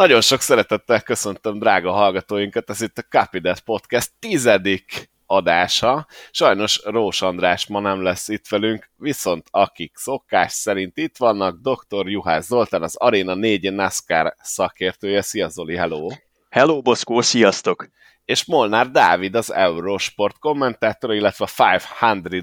Nagyon sok szeretettel köszöntöm drága hallgatóinkat, ez itt a Capidet Podcast tizedik adása. Sajnos Rós András ma nem lesz itt velünk, viszont akik szokás szerint itt vannak, dr. Juhász Zoltán, az Arena 4 NASCAR szakértője. Szia Zoli, hello! Hello, Boszkó, sziasztok! És Molnár Dávid, az Eurosport kommentátor, illetve 500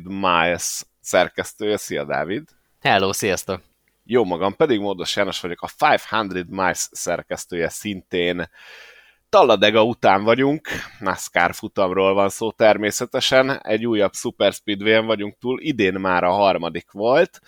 Miles szerkesztője. Szia, Dávid! Hello, sziasztok! Jó magam, pedig Módos János vagyok, a 500 Miles szerkesztője szintén. Talladega után vagyunk, NASCAR futamról van szó természetesen, egy újabb Super Speedway-en vagyunk túl, idén már a harmadik volt.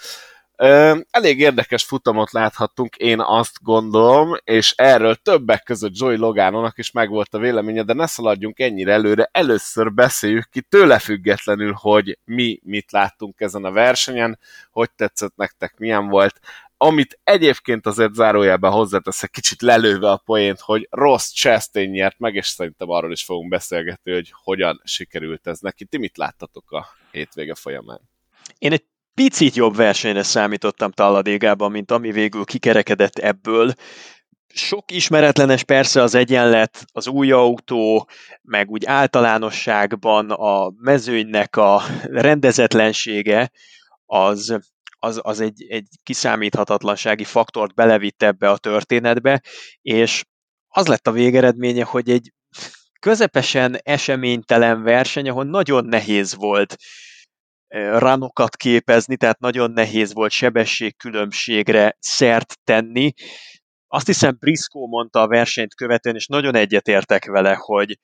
Elég érdekes futamot láthattunk, én azt gondolom, és erről többek között Joey Logánonak is megvolt a véleménye, de ne szaladjunk ennyire előre, először beszéljük ki tőle függetlenül, hogy mi mit láttunk ezen a versenyen, hogy tetszett nektek, milyen volt, amit egyébként azért zárójelben hozzáteszek, kicsit lelőve a poént, hogy Ross Chastain nyert meg, és szerintem arról is fogunk beszélgetni, hogy hogyan sikerült ez neki. Ti mit láttatok a hétvége folyamán? Én egy picit jobb versenyre számítottam Talladégában, mint ami végül kikerekedett ebből. Sok ismeretlenes persze az egyenlet, az új autó, meg úgy általánosságban a mezőnynek a rendezetlensége, az, az, az egy, egy kiszámíthatatlansági faktort belevitt ebbe a történetbe, és az lett a végeredménye, hogy egy közepesen eseménytelen verseny, ahol nagyon nehéz volt ranokat képezni, tehát nagyon nehéz volt sebességkülönbségre szert tenni. Azt hiszem Briscoe mondta a versenyt követően, és nagyon egyetértek vele, hogy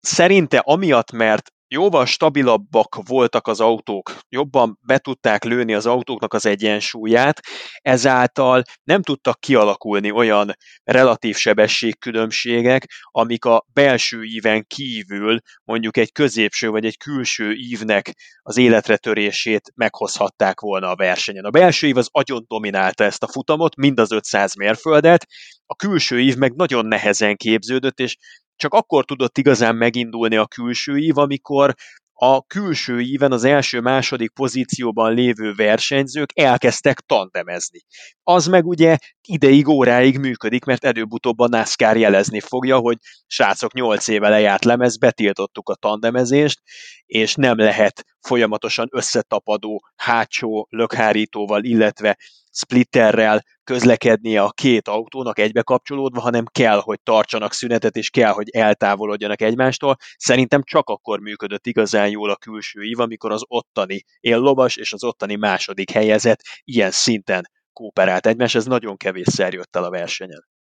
szerinte amiatt, mert jóval stabilabbak voltak az autók, jobban be tudták lőni az autóknak az egyensúlyát, ezáltal nem tudtak kialakulni olyan relatív sebességkülönbségek, amik a belső íven kívül mondjuk egy középső vagy egy külső ívnek az életre törését meghozhatták volna a versenyen. A belső ív az agyon dominálta ezt a futamot, mind az 500 mérföldet, a külső ív meg nagyon nehezen képződött, és csak akkor tudott igazán megindulni a külső ív, amikor a külső íven az első-második pozícióban lévő versenyzők elkezdtek tandemezni. Az meg ugye ideig, óráig működik, mert előbb-utóbb a NASCAR jelezni fogja, hogy srácok 8 éve lejárt lemez, betiltottuk a tandemezést, és nem lehet folyamatosan összetapadó hátsó lökhárítóval, illetve splitterrel közlekednie a két autónak egybe kapcsolódva, hanem kell, hogy tartsanak szünetet, és kell, hogy eltávolodjanak egymástól. Szerintem csak akkor működött igazán jól a külső ív, amikor az ottani éllovas és az ottani második helyezett ilyen szinten kooperált egymás, ez nagyon kevésszer jött el a versenyen.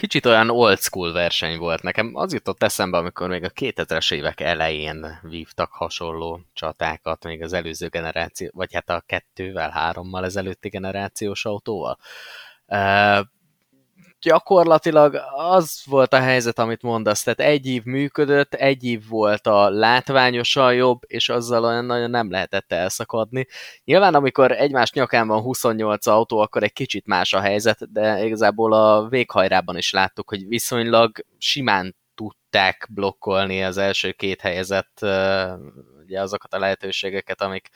Kicsit olyan old school verseny volt. Nekem az jutott eszembe, amikor még a 2000-es évek elején vívtak hasonló csatákat, még az előző generáció, vagy hát a kettővel, hárommal ezelőtti generációs autóval gyakorlatilag az volt a helyzet, amit mondasz, tehát egy év működött, egy év volt a látványosan jobb, és azzal olyan nagyon nem lehetett elszakadni. Nyilván, amikor egymás nyakán van 28 autó, akkor egy kicsit más a helyzet, de igazából a véghajrában is láttuk, hogy viszonylag simán tudták blokkolni az első két helyezett ugye azokat a lehetőségeket, amik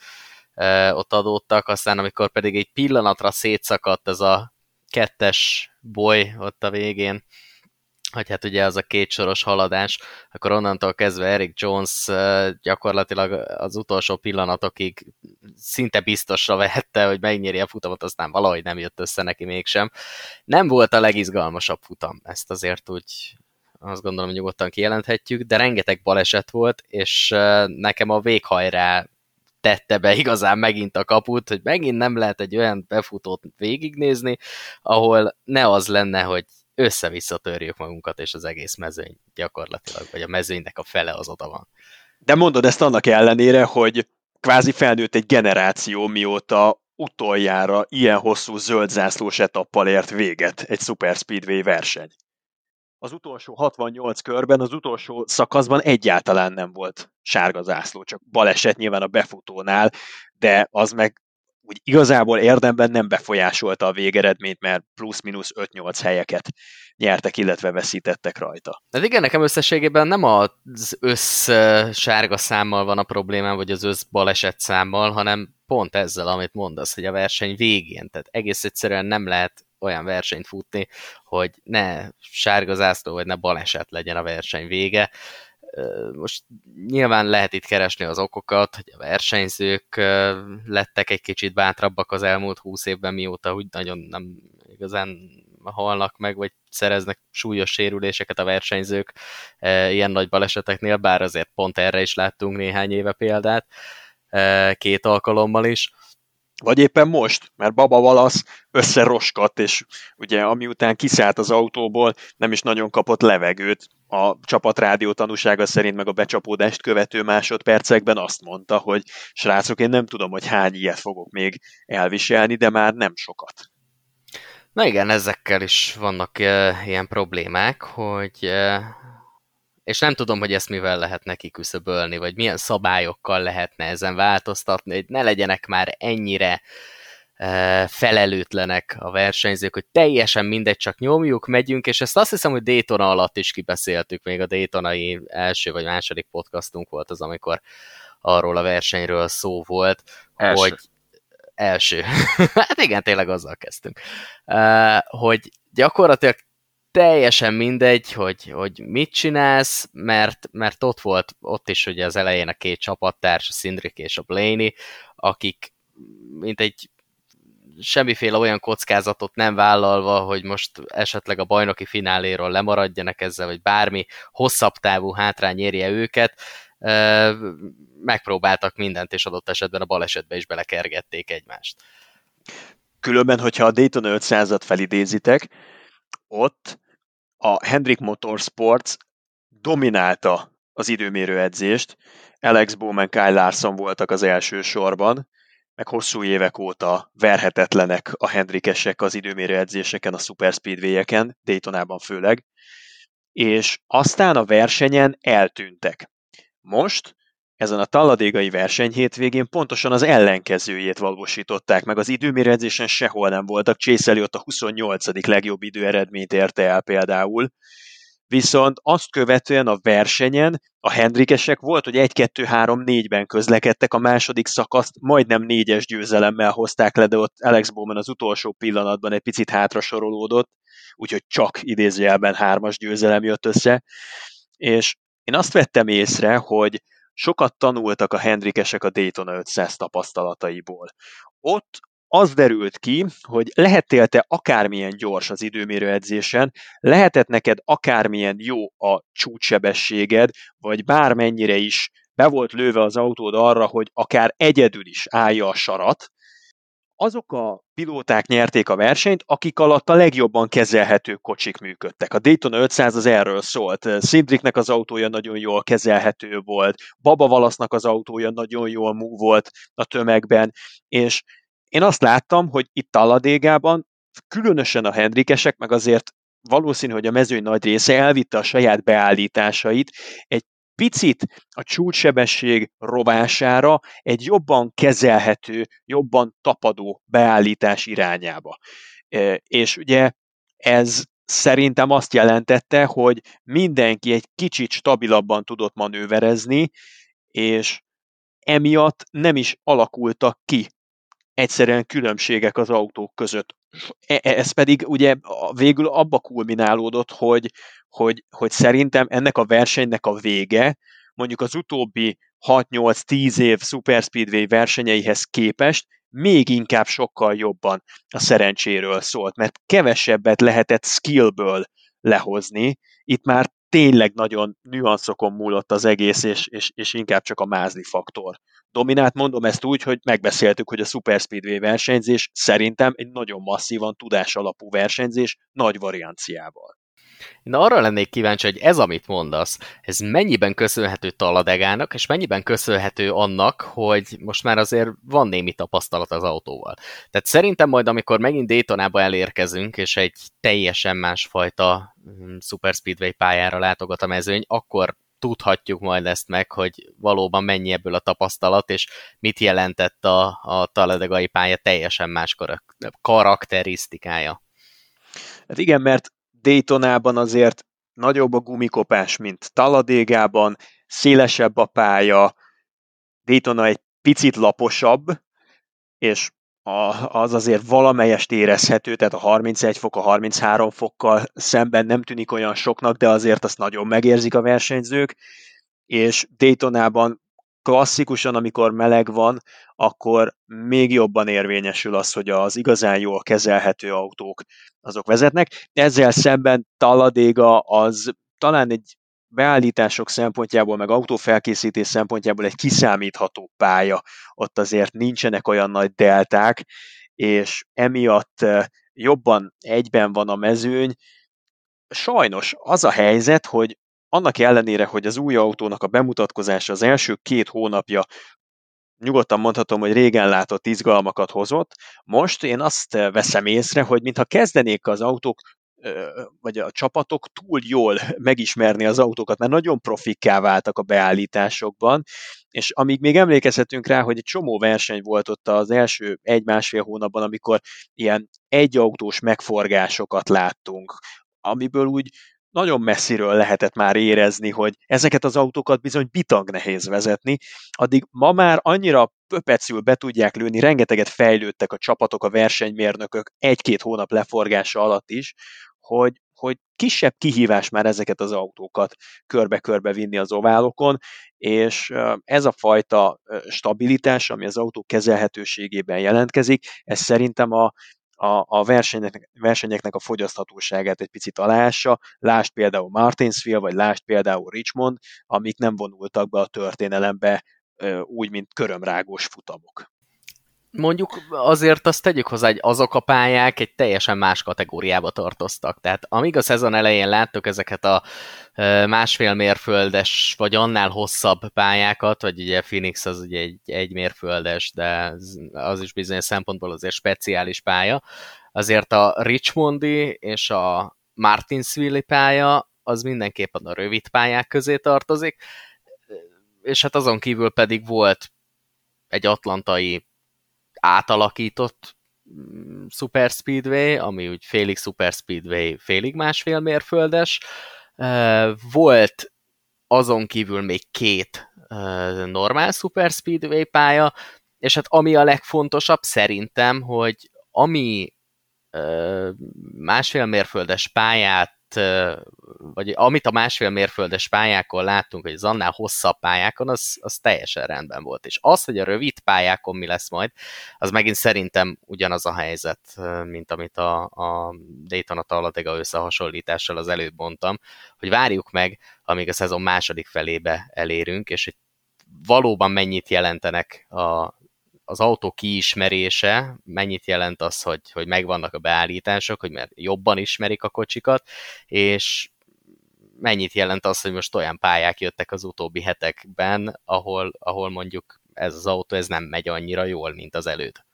ott adódtak, aztán amikor pedig egy pillanatra szétszakadt ez a kettes boly ott a végén, hogy hát ugye az a kétsoros haladás, akkor onnantól kezdve Eric Jones gyakorlatilag az utolsó pillanatokig szinte biztosra vehette, hogy megnyeri a futamot, aztán valahogy nem jött össze neki mégsem. Nem volt a legizgalmasabb futam, ezt azért úgy azt gondolom nyugodtan kijelenthetjük, de rengeteg baleset volt, és nekem a véghajrá tette be igazán megint a kaput, hogy megint nem lehet egy olyan befutót végignézni, ahol ne az lenne, hogy össze-vissza törjük magunkat, és az egész mezőny gyakorlatilag, vagy a mezőnynek a fele az oda van. De mondod ezt annak ellenére, hogy kvázi felnőtt egy generáció, mióta utoljára ilyen hosszú zöld zászlós etappal ért véget egy Super Speedway verseny az utolsó 68 körben, az utolsó szakaszban egyáltalán nem volt sárga zászló, csak baleset nyilván a befutónál, de az meg úgy igazából érdemben nem befolyásolta a végeredményt, mert plusz-minusz 5-8 helyeket nyertek, illetve veszítettek rajta. De igen, nekem összességében nem az össz sárga számmal van a problémám, vagy az össz baleset számmal, hanem pont ezzel, amit mondasz, hogy a verseny végén, tehát egész egyszerűen nem lehet olyan versenyt futni, hogy ne sárgazászló, vagy ne baleset legyen a verseny vége. Most nyilván lehet itt keresni az okokat, hogy a versenyzők lettek egy kicsit bátrabbak az elmúlt húsz évben, mióta úgy nagyon nem igazán halnak meg, vagy szereznek súlyos sérüléseket a versenyzők ilyen nagy baleseteknél, bár azért pont erre is láttunk néhány éve példát, két alkalommal is. Vagy éppen most, mert Baba Valasz összeroskadt, és ugye amiután kiszállt az autóból, nem is nagyon kapott levegőt. A csapat rádió tanúsága szerint meg a becsapódást követő másodpercekben azt mondta, hogy srácok, én nem tudom, hogy hány ilyet fogok még elviselni, de már nem sokat. Na igen, ezekkel is vannak uh, ilyen problémák, hogy uh, és nem tudom, hogy ezt mivel lehet neki küszöbölni, vagy milyen szabályokkal lehetne ezen változtatni, hogy ne legyenek már ennyire uh, felelőtlenek a versenyzők, hogy teljesen mindegy, csak nyomjuk, megyünk, és ezt azt hiszem, hogy Daytona alatt is kibeszéltük, még a Daytonai első vagy második podcastunk volt az, amikor arról a versenyről szó volt, első. hogy első. hát igen, tényleg azzal kezdtünk. Uh, hogy gyakorlatilag teljesen mindegy, hogy, hogy mit csinálsz, mert, mert ott volt, ott is ugye az elején a két csapattárs, a Szindrik és a Blaney, akik mint egy semmiféle olyan kockázatot nem vállalva, hogy most esetleg a bajnoki fináléról lemaradjanak ezzel, vagy bármi hosszabb távú hátrány érje őket, megpróbáltak mindent, és adott esetben a balesetbe is belekergették egymást. Különben, hogyha a Daytona 500-at felidézitek, ott a Hendrik Motorsports dominálta az időmérő edzést, Alex Bowman, Kyle Larson voltak az első sorban, meg hosszú évek óta verhetetlenek a Hendrikesek az időmérő edzéseken, a Super Speedway-eken, Daytonában főleg, és aztán a versenyen eltűntek. Most ezen a talladégai verseny hétvégén pontosan az ellenkezőjét valósították meg. Az időméredzésen sehol nem voltak. Chase ott a 28. legjobb időeredményt érte el például. Viszont azt követően a versenyen a Hendrikesek volt, hogy 1-2-3-4-ben közlekedtek, a második szakaszt majdnem négyes győzelemmel hozták le, de ott Alex Bowman az utolsó pillanatban egy picit hátra sorolódott, úgyhogy csak idézőjelben hármas győzelem jött össze. És én azt vettem észre, hogy sokat tanultak a Hendrikesek a Daytona 500 tapasztalataiból. Ott az derült ki, hogy lehettél te akármilyen gyors az időmérő edzésen, lehetett neked akármilyen jó a csúcssebességed, vagy bármennyire is be volt lőve az autód arra, hogy akár egyedül is állja a sarat, azok a pilóták nyerték a versenyt, akik alatt a legjobban kezelhető kocsik működtek. A Daytona 500 az erről szólt. Cindriknek az autója nagyon jól kezelhető volt, Baba Valasznak az autója nagyon jól mú volt a tömegben, és én azt láttam, hogy itt Talladégában különösen a Hendrikesek, meg azért valószínű, hogy a mezőny nagy része elvitte a saját beállításait egy picit a csúcssebesség rovására egy jobban kezelhető, jobban tapadó beállítás irányába. És ugye ez szerintem azt jelentette, hogy mindenki egy kicsit stabilabban tudott manőverezni, és emiatt nem is alakultak ki egyszerűen különbségek az autók között. E, e, ez pedig ugye végül abba kulminálódott, hogy, hogy, hogy szerintem ennek a versenynek a vége, mondjuk az utóbbi 6-8-10 év Super Speedway versenyeihez képest még inkább sokkal jobban a szerencséről szólt, mert kevesebbet lehetett skillből lehozni, itt már tényleg nagyon nüanszokon múlott az egész, és, és, és inkább csak a mázli faktor dominált. Mondom ezt úgy, hogy megbeszéltük, hogy a Super Speedway versenyzés szerintem egy nagyon masszívan tudás alapú versenyzés nagy varianciával. Én arra lennék kíváncsi, hogy ez, amit mondasz, ez mennyiben köszönhető Taladegának, és mennyiben köszönhető annak, hogy most már azért van némi tapasztalat az autóval. Tehát szerintem majd, amikor megint Daytonába elérkezünk, és egy teljesen másfajta mm, Super Speedway pályára látogat a mezőny, akkor tudhatjuk majd ezt meg, hogy valóban mennyi ebből a tapasztalat, és mit jelentett a, a taladegai pálya teljesen más karakterisztikája. Hát igen, mert Daytonában azért nagyobb a gumikopás, mint Taladégában, szélesebb a pálya, Daytona egy picit laposabb, és az azért valamelyest érezhető, tehát a 31 fok, a 33 fokkal szemben nem tűnik olyan soknak, de azért azt nagyon megérzik a versenyzők, és Daytonában klasszikusan, amikor meleg van, akkor még jobban érvényesül az, hogy az igazán jól kezelhető autók azok vezetnek. Ezzel szemben Talladega az talán egy beállítások szempontjából, meg autófelkészítés szempontjából egy kiszámítható pálya. Ott azért nincsenek olyan nagy delták, és emiatt eh, jobban egyben van a mezőny. Sajnos az a helyzet, hogy annak ellenére, hogy az új autónak a bemutatkozása az első két hónapja nyugodtan mondhatom, hogy régen látott izgalmakat hozott. Most én azt veszem észre, hogy mintha kezdenék az autók vagy a csapatok túl jól megismerni az autókat, mert nagyon profikká váltak a beállításokban, és amíg még emlékezhetünk rá, hogy egy csomó verseny volt ott az első egy-másfél hónapban, amikor ilyen egyautós megforgásokat láttunk, amiből úgy nagyon messziről lehetett már érezni, hogy ezeket az autókat bizony bitang nehéz vezetni, addig ma már annyira pöpecül be tudják lőni, rengeteget fejlődtek a csapatok, a versenymérnökök egy-két hónap leforgása alatt is, hogy, hogy kisebb kihívás már ezeket az autókat körbe-körbe vinni az oválokon, és ez a fajta stabilitás, ami az autó kezelhetőségében jelentkezik, ez szerintem a, a, a versenyeknek, versenyeknek a fogyaszthatóságát egy picit aláássa. Lásd például Martinsville, vagy lásd például Richmond, amik nem vonultak be a történelembe úgy, mint körömrágós futamok. Mondjuk azért azt tegyük hozzá, hogy azok a pályák egy teljesen más kategóriába tartoztak. Tehát amíg a szezon elején láttuk ezeket a másfél mérföldes, vagy annál hosszabb pályákat, vagy ugye Phoenix az ugye egy, egy mérföldes, de az is bizonyos szempontból azért speciális pálya, azért a Richmondi és a Martinsville pálya az mindenképpen a rövid pályák közé tartozik, és hát azon kívül pedig volt egy atlantai átalakított mm, Super Speedway, ami úgy félig Super Speedway, félig másfél mérföldes. Volt azon kívül még két normál Super Speedway pálya, és hát ami a legfontosabb szerintem, hogy ami másfél mérföldes pályát vagy amit a másfél mérföldes pályákon láttunk, hogy az annál hosszabb pályákon, az, az teljesen rendben volt. És az, hogy a rövid pályákon mi lesz majd, az megint szerintem ugyanaz a helyzet, mint amit a, a Daytona Talladega összehasonlítással az előbb mondtam, hogy várjuk meg, amíg a szezon második felébe elérünk, és hogy valóban mennyit jelentenek a, az autó kiismerése, mennyit jelent az, hogy, hogy megvannak a beállítások, hogy mert jobban ismerik a kocsikat, és mennyit jelent az, hogy most olyan pályák jöttek az utóbbi hetekben, ahol, ahol mondjuk ez az autó ez nem megy annyira jól, mint az előtt.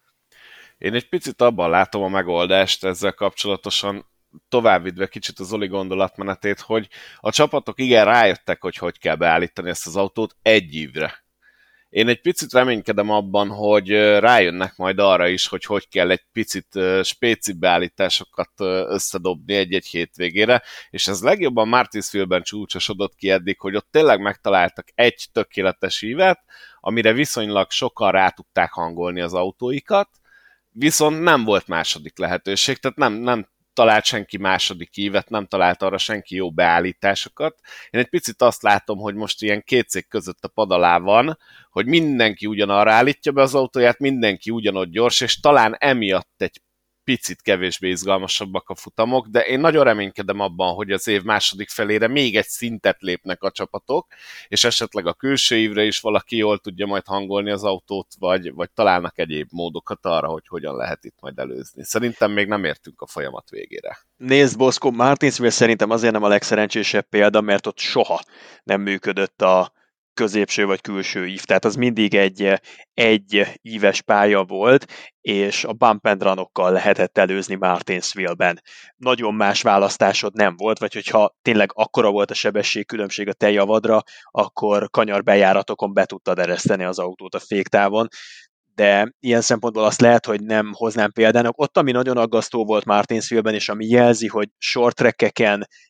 Én egy picit abban látom a megoldást ezzel kapcsolatosan, továbbvidve kicsit az Oli gondolatmenetét, hogy a csapatok igen rájöttek, hogy hogy kell beállítani ezt az autót egy évre. Én egy picit reménykedem abban, hogy rájönnek majd arra is, hogy hogy kell egy picit spéci beállításokat összedobni egy-egy hétvégére, és ez legjobban Martinsville-ben csúcsosodott ki eddig, hogy ott tényleg megtaláltak egy tökéletes ívet, amire viszonylag sokan rá tudták hangolni az autóikat, viszont nem volt második lehetőség, tehát nem, nem talált senki második ívet, nem talált arra senki jó beállításokat. Én egy picit azt látom, hogy most ilyen két cég között a pad van, hogy mindenki ugyanarra állítja be az autóját, mindenki ugyanott gyors, és talán emiatt egy picit kevésbé izgalmasabbak a futamok, de én nagyon reménykedem abban, hogy az év második felére még egy szintet lépnek a csapatok, és esetleg a külső évre is valaki jól tudja majd hangolni az autót, vagy, vagy találnak egyéb módokat arra, hogy hogyan lehet itt majd előzni. Szerintem még nem értünk a folyamat végére. Nézd, Boszko, Martinsville szerintem azért nem a legszerencsésebb példa, mert ott soha nem működött a, középső vagy külső ív, tehát az mindig egy, egy íves pálya volt, és a bump and lehetett előzni Martinsville-ben. Nagyon más választásod nem volt, vagy hogyha tényleg akkora volt a sebesség különbség a te javadra, akkor kanyar bejáratokon be tudtad ereszteni az autót a féktávon, de ilyen szempontból azt lehet, hogy nem hoznám példának. Ott, ami nagyon aggasztó volt Martinsville-ben, és ami jelzi, hogy short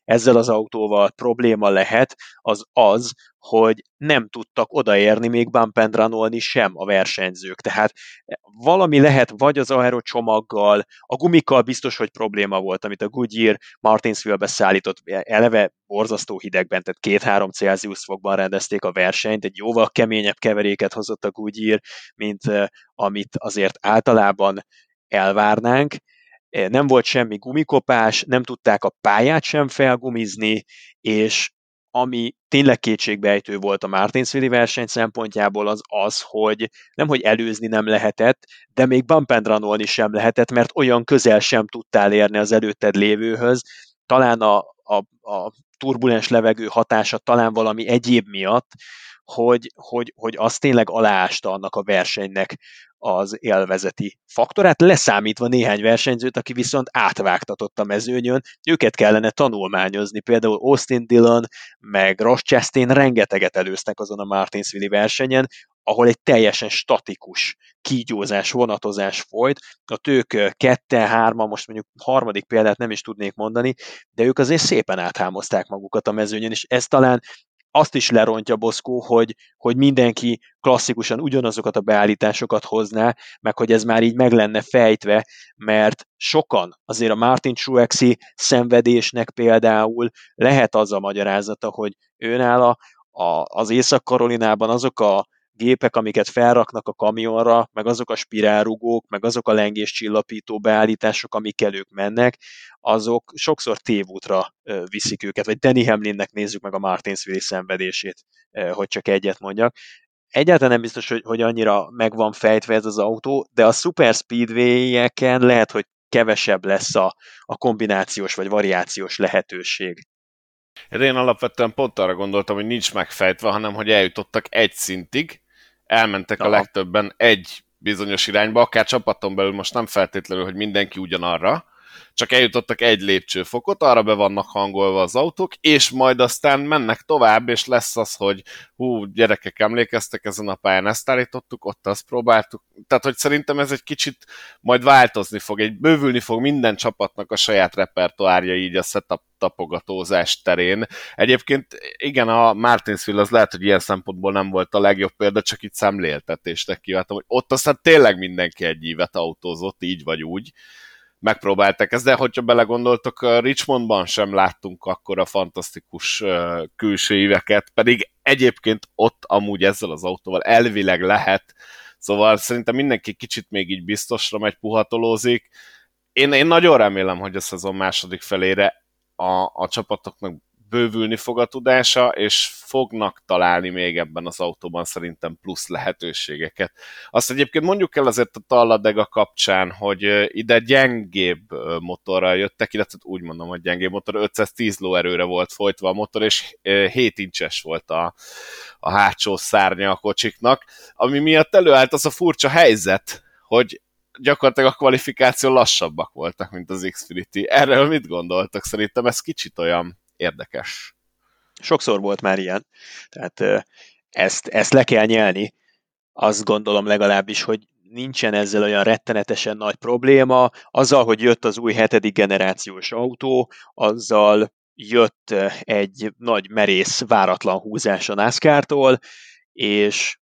ezzel az autóval probléma lehet, az az, hogy nem tudtak odaérni még bump and run sem a versenyzők. Tehát valami lehet vagy az aero csomaggal, a gumikkal biztos, hogy probléma volt, amit a Goodyear Martinsville-be szállított, eleve borzasztó hidegben, tehát két-három Celsius fokban rendezték a versenyt, egy jóval keményebb keveréket hozott a Goodyear, mint amit azért általában elvárnánk, nem volt semmi gumikopás, nem tudták a pályát sem felgumizni, és ami tényleg kétségbejtő volt a Martinsville verseny szempontjából az az, hogy nem hogy előzni nem lehetett, de még bump and sem lehetett, mert olyan közel sem tudtál érni az előtted lévőhöz, talán a, a, a turbulens levegő hatása talán valami egyéb miatt, hogy, hogy, hogy az tényleg aláásta annak a versenynek az élvezeti faktorát, leszámítva néhány versenyzőt, aki viszont átvágtatott a mezőnyön, őket kellene tanulmányozni, például Austin Dillon, meg Ross Chastain rengeteget előztek azon a Martinsville versenyen, ahol egy teljesen statikus kígyózás, vonatozás folyt. A ők kette, hárma, most mondjuk harmadik példát nem is tudnék mondani, de ők azért szépen áthámozták magukat a mezőnyön, és ez talán azt is lerontja Boszkó, hogy, hogy mindenki klasszikusan ugyanazokat a beállításokat hozná, meg hogy ez már így meg lenne fejtve, mert sokan azért a Martin Truexi szenvedésnek például lehet az a magyarázata, hogy őnála a, az Észak-Karolinában azok a gépek, amiket felraknak a kamionra, meg azok a spirálrugók, meg azok a lengéscsillapító beállítások, amikkel ők mennek, azok sokszor tévútra viszik őket, vagy Danny Hamlinnek nézzük meg a Martinsville szenvedését, hogy csak egyet mondjak. Egyáltalán nem biztos, hogy, hogy annyira meg van fejtve ez az autó, de a Super Speedway-eken lehet, hogy kevesebb lesz a, a kombinációs vagy variációs lehetőség. Én alapvetően pont arra gondoltam, hogy nincs megfejtve, hanem hogy eljutottak egy szintig, elmentek Aha. a legtöbben egy bizonyos irányba, akár csapaton belül most nem feltétlenül, hogy mindenki ugyanarra, csak eljutottak egy lépcsőfokot, arra be vannak hangolva az autók, és majd aztán mennek tovább, és lesz az, hogy hú, gyerekek, emlékeztek, ezen a pályán ezt állítottuk, ott azt próbáltuk. Tehát, hogy szerintem ez egy kicsit majd változni fog, egy bővülni fog minden csapatnak a saját repertoárja így a setup tapogatózás terén. Egyébként igen, a Martinsville az lehet, hogy ilyen szempontból nem volt a legjobb példa, csak itt szemléltetésnek kívántam, hogy ott aztán tényleg mindenki egy évet autózott, így vagy úgy megpróbálták ezt, de hogyha belegondoltok, Richmondban sem láttunk akkor a fantasztikus külső éveket, pedig egyébként ott amúgy ezzel az autóval elvileg lehet, szóval szerintem mindenki kicsit még így biztosra megy, puhatolózik. Én, én nagyon remélem, hogy a szezon második felére a, a csapatoknak bővülni fog a tudása, és fognak találni még ebben az autóban szerintem plusz lehetőségeket. Azt egyébként mondjuk el azért a Talladega kapcsán, hogy ide gyengébb motorral jöttek, illetve úgy mondom, hogy gyengébb motor, 510 lóerőre volt folytva a motor, és 7 incses volt a, a hátsó szárnya a kocsiknak, ami miatt előállt az a furcsa helyzet, hogy gyakorlatilag a kvalifikáció lassabbak voltak, mint az Xfinity. Erről mit gondoltak? Szerintem ez kicsit olyan érdekes. Sokszor volt már ilyen, tehát ezt, ezt le kell nyelni. Azt gondolom legalábbis, hogy nincsen ezzel olyan rettenetesen nagy probléma. Azzal, hogy jött az új hetedik generációs autó, azzal jött egy nagy merész, váratlan húzás a NASCAR-tól, és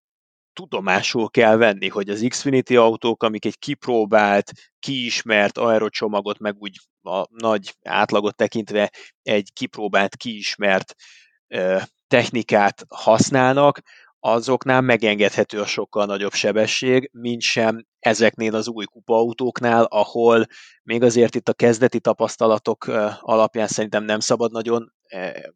tudomásul kell venni, hogy az Xfinity autók, amik egy kipróbált, kiismert aerocsomagot, meg úgy a nagy átlagot tekintve egy kipróbált, kiismert technikát használnak, azoknál megengedhető a sokkal nagyobb sebesség, mint sem ezeknél az új kupaautóknál, ahol még azért itt a kezdeti tapasztalatok alapján szerintem nem szabad nagyon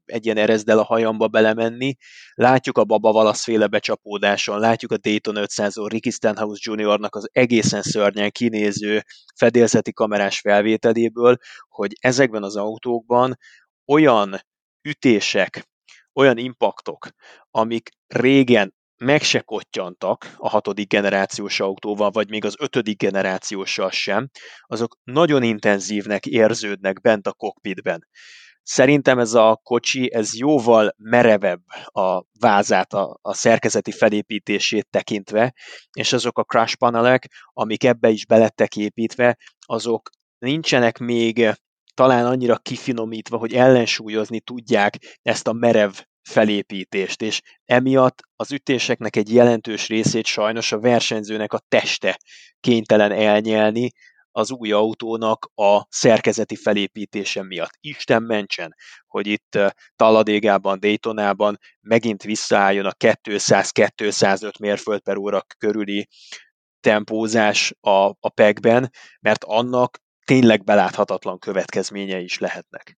egy ilyen erezdel a hajamba belemenni. Látjuk a Baba Valasz féle becsapódáson, látjuk a Dayton 500-on Ricky Stenhouse Jr.-nak az egészen szörnyen kinéző fedélzeti kamerás felvételéből, hogy ezekben az autókban olyan ütések, olyan impaktok, amik régen meg se kottyantak a hatodik generációs autóval, vagy még az ötödik generációssal sem, azok nagyon intenzívnek érződnek bent a kokpitben. Szerintem ez a kocsi, ez jóval merevebb a vázát, a, a szerkezeti felépítését tekintve, és azok a crash panelek, amik ebbe is belettek építve, azok nincsenek még talán annyira kifinomítva, hogy ellensúlyozni tudják ezt a merev felépítést, és emiatt az ütéseknek egy jelentős részét sajnos a versenyzőnek a teste kénytelen elnyelni, az új autónak a szerkezeti felépítése miatt. Isten mentsen, hogy itt Talladégában, Daytonában megint visszaálljon a 200-205 mérföld per óra körüli tempózás a, a pekben, mert annak tényleg beláthatatlan következményei is lehetnek.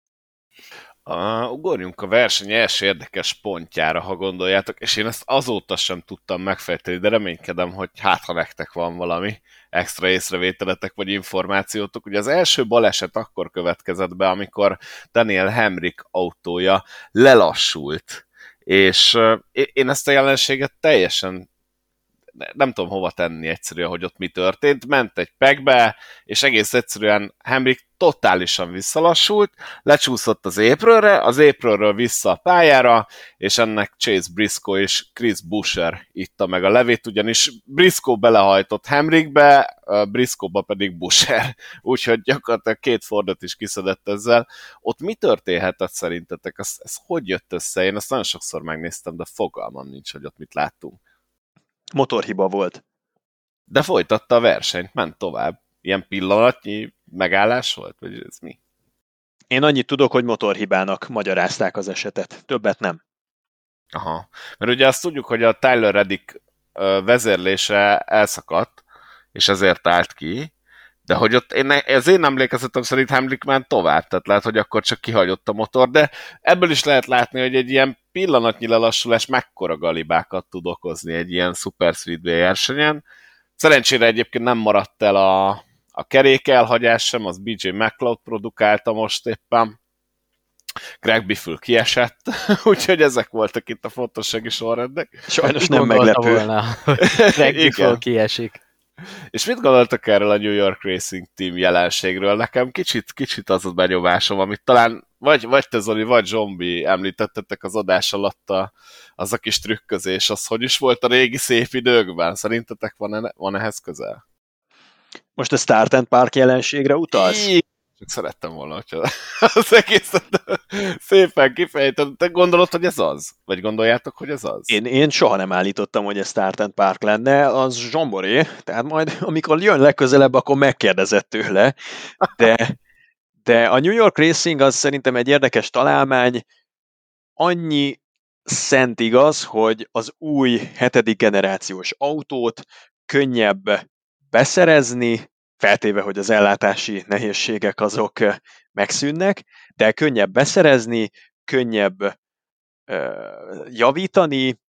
Uh, ugorjunk a verseny első érdekes pontjára, ha gondoljátok, és én ezt azóta sem tudtam megfejteni, de reménykedem, hogy hát ha nektek van valami extra észrevételetek vagy információtok. Ugye az első baleset akkor következett be, amikor Daniel Hemrick autója lelassult, és én ezt a jelenséget teljesen nem tudom hova tenni egyszerűen, hogy ott mi történt. Ment egy pegbe, és egész egyszerűen Henrik totálisan visszalassult, lecsúszott az éprőre, az éprőről vissza a pályára, és ennek Chase Briscoe és Chris Busher itta meg a levét, ugyanis Briscoe belehajtott Henrikbe, Briscoe-ba pedig Busher. Úgyhogy gyakorlatilag két Fordot is kiszedett ezzel. Ott mi történhetett szerintetek? Ez, ez hogy jött össze? Én ezt nagyon sokszor megnéztem, de fogalmam nincs, hogy ott mit láttunk motorhiba volt. De folytatta a versenyt, ment tovább. Ilyen pillanatnyi megállás volt, vagy ez mi? Én annyit tudok, hogy motorhibának magyarázták az esetet. Többet nem. Aha. Mert ugye azt tudjuk, hogy a Tyler Reddick vezérlése elszakadt, és ezért állt ki, de hogy ott én, az én emlékezetem szerint Hamlik ment tovább, tehát lehet, hogy akkor csak kihagyott a motor, de ebből is lehet látni, hogy egy ilyen pillanatnyi lelassulás mekkora galibákat tud okozni egy ilyen Super Speedway versenyen. Szerencsére egyébként nem maradt el a, a kerék elhagyás sem, az BJ McLeod produkálta most éppen. Greg Biffle kiesett, úgyhogy ezek voltak itt a fontossági sorrendek. Sajnos nem meglepő. Volna, Greg Biffle kiesik. És mit gondoltak erről a New York Racing Team jelenségről? Nekem kicsit, kicsit az a benyomásom, amit talán vagy, vagy te Zoli, vagy Zsombi említettetek az adás alatt a, az a kis trükközés, az hogy is volt a régi szép időkben? Szerintetek van, -e, van ehhez közel? Most a Start and Park jelenségre utalsz? Csak szerettem volna, hogy az egészet szépen kifejtem. Te gondolod, hogy ez az? Vagy gondoljátok, hogy ez az? Én, én soha nem állítottam, hogy ez Start and Park lenne, az zsomboré, tehát majd amikor jön legközelebb, akkor megkérdezett tőle, de, de a New York Racing az szerintem egy érdekes találmány, annyi szent igaz, hogy az új hetedik generációs autót könnyebb beszerezni, feltéve, hogy az ellátási nehézségek azok megszűnnek, de könnyebb beszerezni, könnyebb javítani,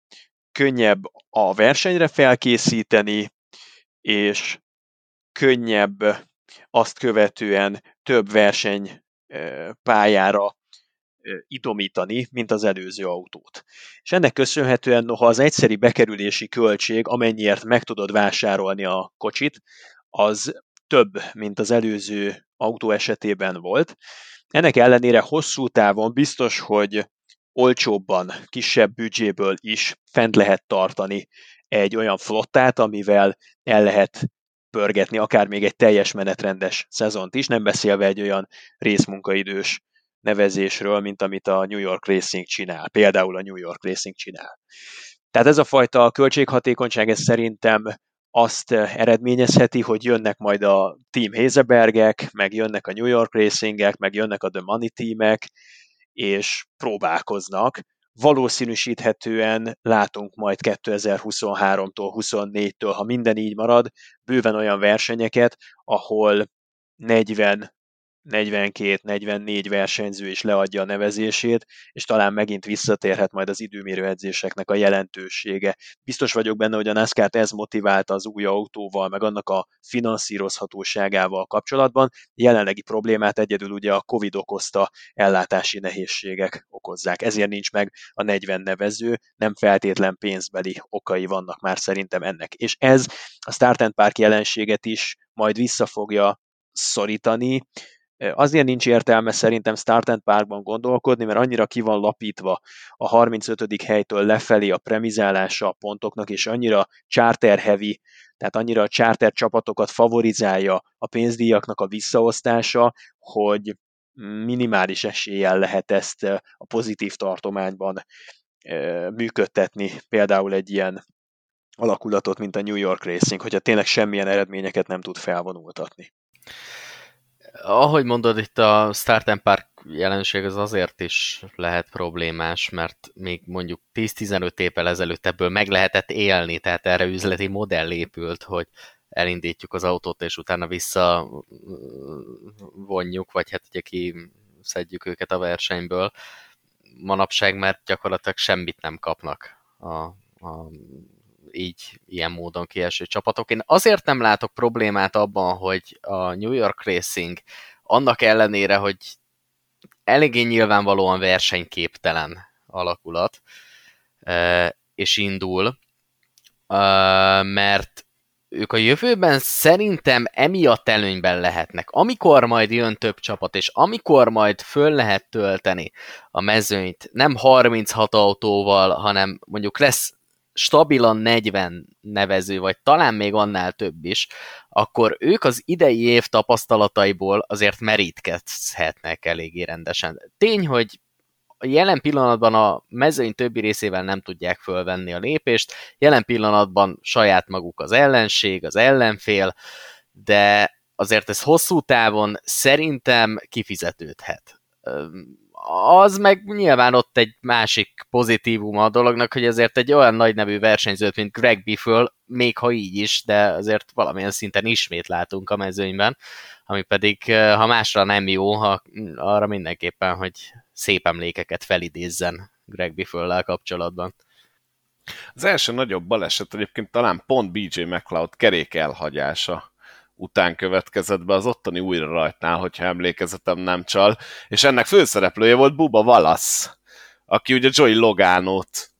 könnyebb a versenyre felkészíteni, és könnyebb azt követően több verseny pályára idomítani, mint az előző autót. És ennek köszönhetően, noha az egyszeri bekerülési költség, amennyiért meg tudod vásárolni a kocsit, az több, mint az előző autó esetében volt. Ennek ellenére hosszú távon biztos, hogy olcsóbban, kisebb büdzséből is fent lehet tartani egy olyan flottát, amivel el lehet pörgetni akár még egy teljes menetrendes szezont is, nem beszélve egy olyan részmunkaidős nevezésről, mint amit a New York Racing csinál, például a New York Racing csinál. Tehát ez a fajta költséghatékonyság, ez szerintem azt eh, eredményezheti, hogy jönnek majd a Team Hézebergek, meg jönnek a New York Racingek, meg jönnek a The Money Teamek, és próbálkoznak. Valószínűsíthetően látunk majd 2023-tól, 24-től, ha minden így marad, bőven olyan versenyeket, ahol 40 42-44 versenyző is leadja a nevezését, és talán megint visszatérhet majd az időmérő edzéseknek a jelentősége. Biztos vagyok benne, hogy a NASCAR-t ez motiválta az új autóval, meg annak a finanszírozhatóságával kapcsolatban. Jelenlegi problémát egyedül ugye a Covid okozta ellátási nehézségek okozzák. Ezért nincs meg a 40 nevező, nem feltétlen pénzbeli okai vannak már szerintem ennek. És ez a Start and Park jelenséget is majd vissza fogja szorítani, Azért nincs értelme szerintem Start and Parkban gondolkodni, mert annyira ki van lapítva a 35. helytől lefelé a premizálása a pontoknak, és annyira charter heavy, tehát annyira a charter csapatokat favorizálja a pénzdíjaknak a visszaosztása, hogy minimális eséllyel lehet ezt a pozitív tartományban működtetni például egy ilyen alakulatot, mint a New York Racing, hogyha tényleg semmilyen eredményeket nem tud felvonultatni. Ahogy mondod, itt a Start and Park jelenség az azért is lehet problémás, mert még mondjuk 10-15 évvel ezelőtt ebből meg lehetett élni, tehát erre üzleti modell épült, hogy elindítjuk az autót, és utána vissza vonjuk, vagy hát ugye ki szedjük őket a versenyből. Manapság, mert gyakorlatilag semmit nem kapnak a, a így ilyen módon kieső csapatok. Én azért nem látok problémát abban, hogy a New York Racing annak ellenére, hogy eléggé nyilvánvalóan versenyképtelen alakulat, és indul, mert ők a jövőben szerintem emiatt előnyben lehetnek. Amikor majd jön több csapat, és amikor majd föl lehet tölteni a mezőnyt, nem 36 autóval, hanem mondjuk lesz stabilan 40 nevező, vagy talán még annál több is, akkor ők az idei év tapasztalataiból azért merítkezhetnek eléggé rendesen. Tény, hogy jelen pillanatban a mezőny többi részével nem tudják fölvenni a lépést, jelen pillanatban saját maguk az ellenség, az ellenfél, de azért ez hosszú távon szerintem kifizetődhet az meg nyilván ott egy másik pozitívuma a dolognak, hogy azért egy olyan nagy nevű versenyzőt, mint Greg Biffle, még ha így is, de azért valamilyen szinten ismét látunk a mezőnyben, ami pedig, ha másra nem jó, ha arra mindenképpen, hogy szép emlékeket felidézzen Greg Biffle-lel kapcsolatban. Az első nagyobb baleset egyébként talán pont BJ McLeod kerék elhagyása után következett be az ottani újra rajtnál, hogyha emlékezetem nem csal, és ennek főszereplője volt Buba Valasz, aki ugye Joey Logánót,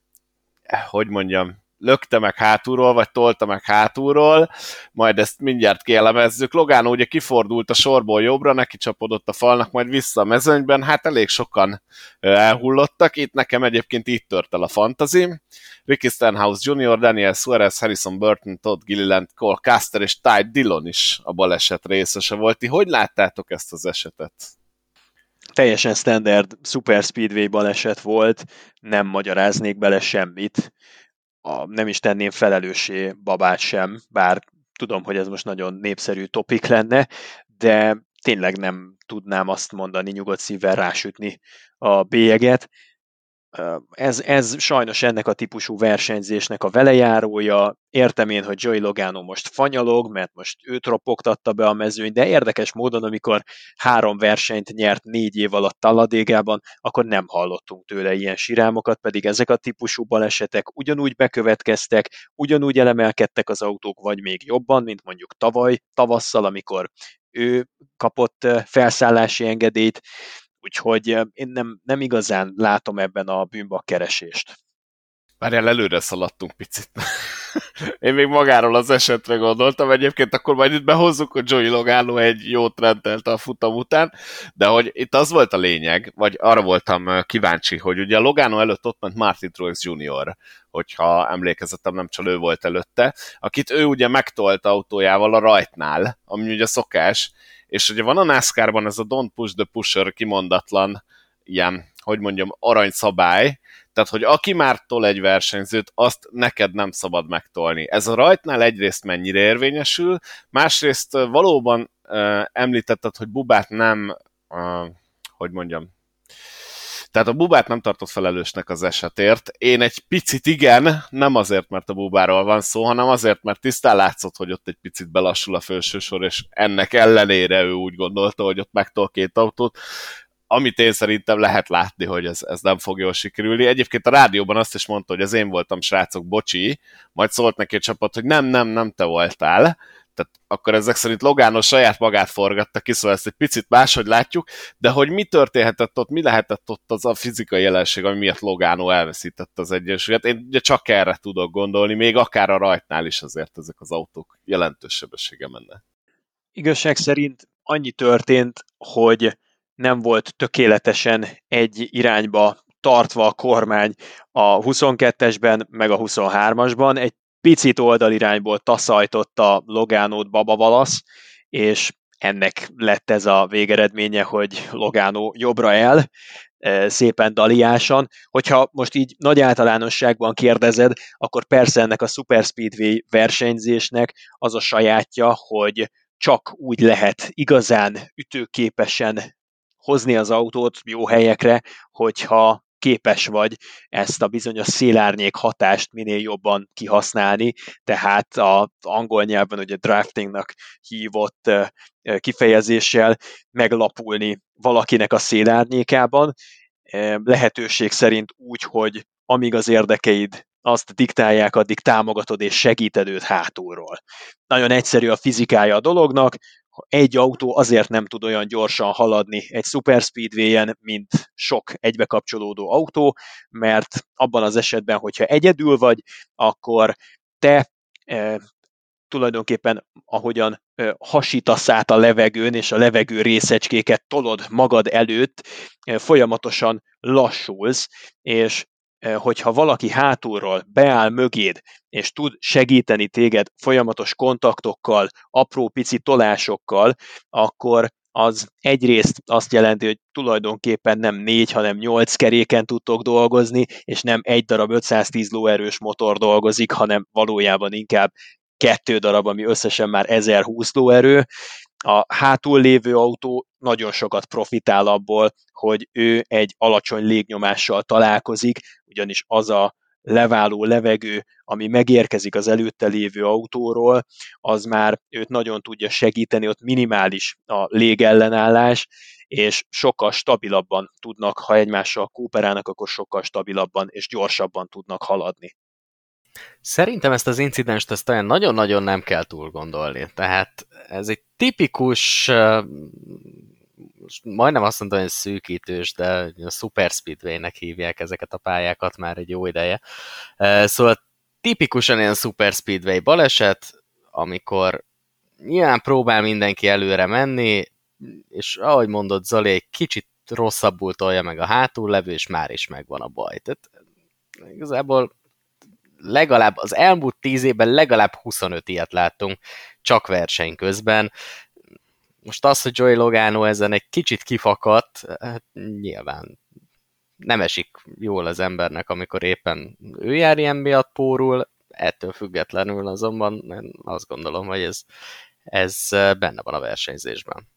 eh, hogy mondjam, lökte meg hátulról, vagy tolta meg hátulról, majd ezt mindjárt kielemezzük. Logano ugye kifordult a sorból jobbra, neki csapodott a falnak, majd vissza a mezőnyben, hát elég sokan elhullottak, itt nekem egyébként itt tört el a fantazim. Ricky Stenhouse Jr., Daniel Suarez, Harrison Burton, Todd Gilliland, Cole Caster és Ty Dillon is a baleset részese volt. Ti hogy láttátok ezt az esetet? Teljesen standard Super Speedway baleset volt, nem magyaráznék bele semmit a, nem is tenném felelőssé babát sem, bár tudom, hogy ez most nagyon népszerű topik lenne, de tényleg nem tudnám azt mondani, nyugodt szívvel rásütni a bélyeget. Ez, ez sajnos ennek a típusú versenyzésnek a velejárója. Értem én, hogy Joey Logano most fanyalog, mert most őt ropogtatta be a mezőny, de érdekes módon, amikor három versenyt nyert négy év alatt Talladégában, akkor nem hallottunk tőle ilyen sirámokat, pedig ezek a típusú balesetek ugyanúgy bekövetkeztek, ugyanúgy elemelkedtek az autók, vagy még jobban, mint mondjuk tavaly, tavasszal, amikor ő kapott felszállási engedélyt, Úgyhogy én nem, nem igazán látom ebben a bűnbak keresést. Várjál, előre szaladtunk picit. Én még magáról az esetre gondoltam, egyébként akkor majd itt behozzuk, hogy Joey Logano egy jó rendelt a futam után, de hogy itt az volt a lényeg, vagy arra voltam kíváncsi, hogy ugye a Logano előtt ott ment Martin Truex Jr., hogyha emlékezetem nem csak ő volt előtte, akit ő ugye megtolt autójával a rajtnál, ami ugye szokás, és ugye van a NASCAR-ban ez a don't push the pusher kimondatlan ilyen, hogy mondjam, aranyszabály, tehát, hogy aki már tol egy versenyzőt, azt neked nem szabad megtolni. Ez a rajtnál egyrészt mennyire érvényesül, másrészt valóban uh, említetted, hogy Bubát nem, uh, hogy mondjam, tehát a bubát nem tartott felelősnek az esetért. Én egy picit igen, nem azért, mert a bubáról van szó, hanem azért, mert tisztán látszott, hogy ott egy picit belassul a felsősor, és ennek ellenére ő úgy gondolta, hogy ott megtol két autót amit én szerintem lehet látni, hogy ez, ez nem fog jól sikerülni. Egyébként a rádióban azt is mondta, hogy az én voltam, srácok, bocsi, majd szólt neki a csapat, hogy nem, nem, nem te voltál, tehát akkor ezek szerint Logano saját magát forgatta ki, szóval ezt egy picit máshogy látjuk, de hogy mi történhetett ott, mi lehetett ott az a fizikai jelenség, ami miatt Logano elveszítette az egyensúlyát. Én ugye csak erre tudok gondolni, még akár a rajtnál is azért ezek az autók jelentős sebessége menne. Igazság szerint annyi történt, hogy nem volt tökéletesen egy irányba tartva a kormány a 22-esben, meg a 23-asban. Egy picit oldalirányból taszajtotta Logánót Baba Valasz, és ennek lett ez a végeredménye, hogy Logano jobbra el, szépen daliásan. Hogyha most így nagy általánosságban kérdezed, akkor persze ennek a Super Speedway versenyzésnek az a sajátja, hogy csak úgy lehet igazán ütőképesen hozni az autót jó helyekre, hogyha képes vagy ezt a bizonyos szélárnyék hatást minél jobban kihasználni, tehát az angol nyelven ugye draftingnak hívott kifejezéssel meglapulni valakinek a szélárnyékában, lehetőség szerint úgy, hogy amíg az érdekeid azt diktálják, addig támogatod és segíted őt hátulról. Nagyon egyszerű a fizikája a dolognak, egy autó azért nem tud olyan gyorsan haladni egy super speedway-en, mint sok egybekapcsolódó autó, mert abban az esetben, hogyha egyedül vagy, akkor te e, tulajdonképpen ahogyan e, hasítasz át a levegőn, és a levegő részecskéket tolod magad előtt, e, folyamatosan lassulsz, és hogyha valaki hátulról beáll mögéd, és tud segíteni téged folyamatos kontaktokkal, apró pici tolásokkal, akkor az egyrészt azt jelenti, hogy tulajdonképpen nem négy, hanem nyolc keréken tudtok dolgozni, és nem egy darab 510 lóerős motor dolgozik, hanem valójában inkább kettő darab, ami összesen már 1020 lóerő, a hátul lévő autó nagyon sokat profitál abból, hogy ő egy alacsony légnyomással találkozik, ugyanis az a leváló levegő, ami megérkezik az előtte lévő autóról, az már őt nagyon tudja segíteni, ott minimális a légellenállás, és sokkal stabilabban tudnak, ha egymással kooperálnak, akkor sokkal stabilabban és gyorsabban tudnak haladni. Szerintem ezt az incidenst ezt olyan nagyon-nagyon nem kell túl gondolni. Tehát ez egy tipikus, majdnem azt mondtam, hogy szűkítős, de a Super Speedway-nek hívják ezeket a pályákat már egy jó ideje. Szóval tipikusan ilyen Super Speedway baleset, amikor nyilván próbál mindenki előre menni, és ahogy mondott Zali, egy kicsit rosszabbul tolja meg a hátul levő, és már is megvan a baj. Tehát igazából legalább az elmúlt tíz évben legalább 25 ilyet láttunk, csak verseny közben. Most az, hogy Joey Logano ezen egy kicsit kifakadt, hát nyilván nem esik jól az embernek, amikor éppen ő jár ilyen miatt pórul, ettől függetlenül azonban én azt gondolom, hogy ez, ez benne van a versenyzésben.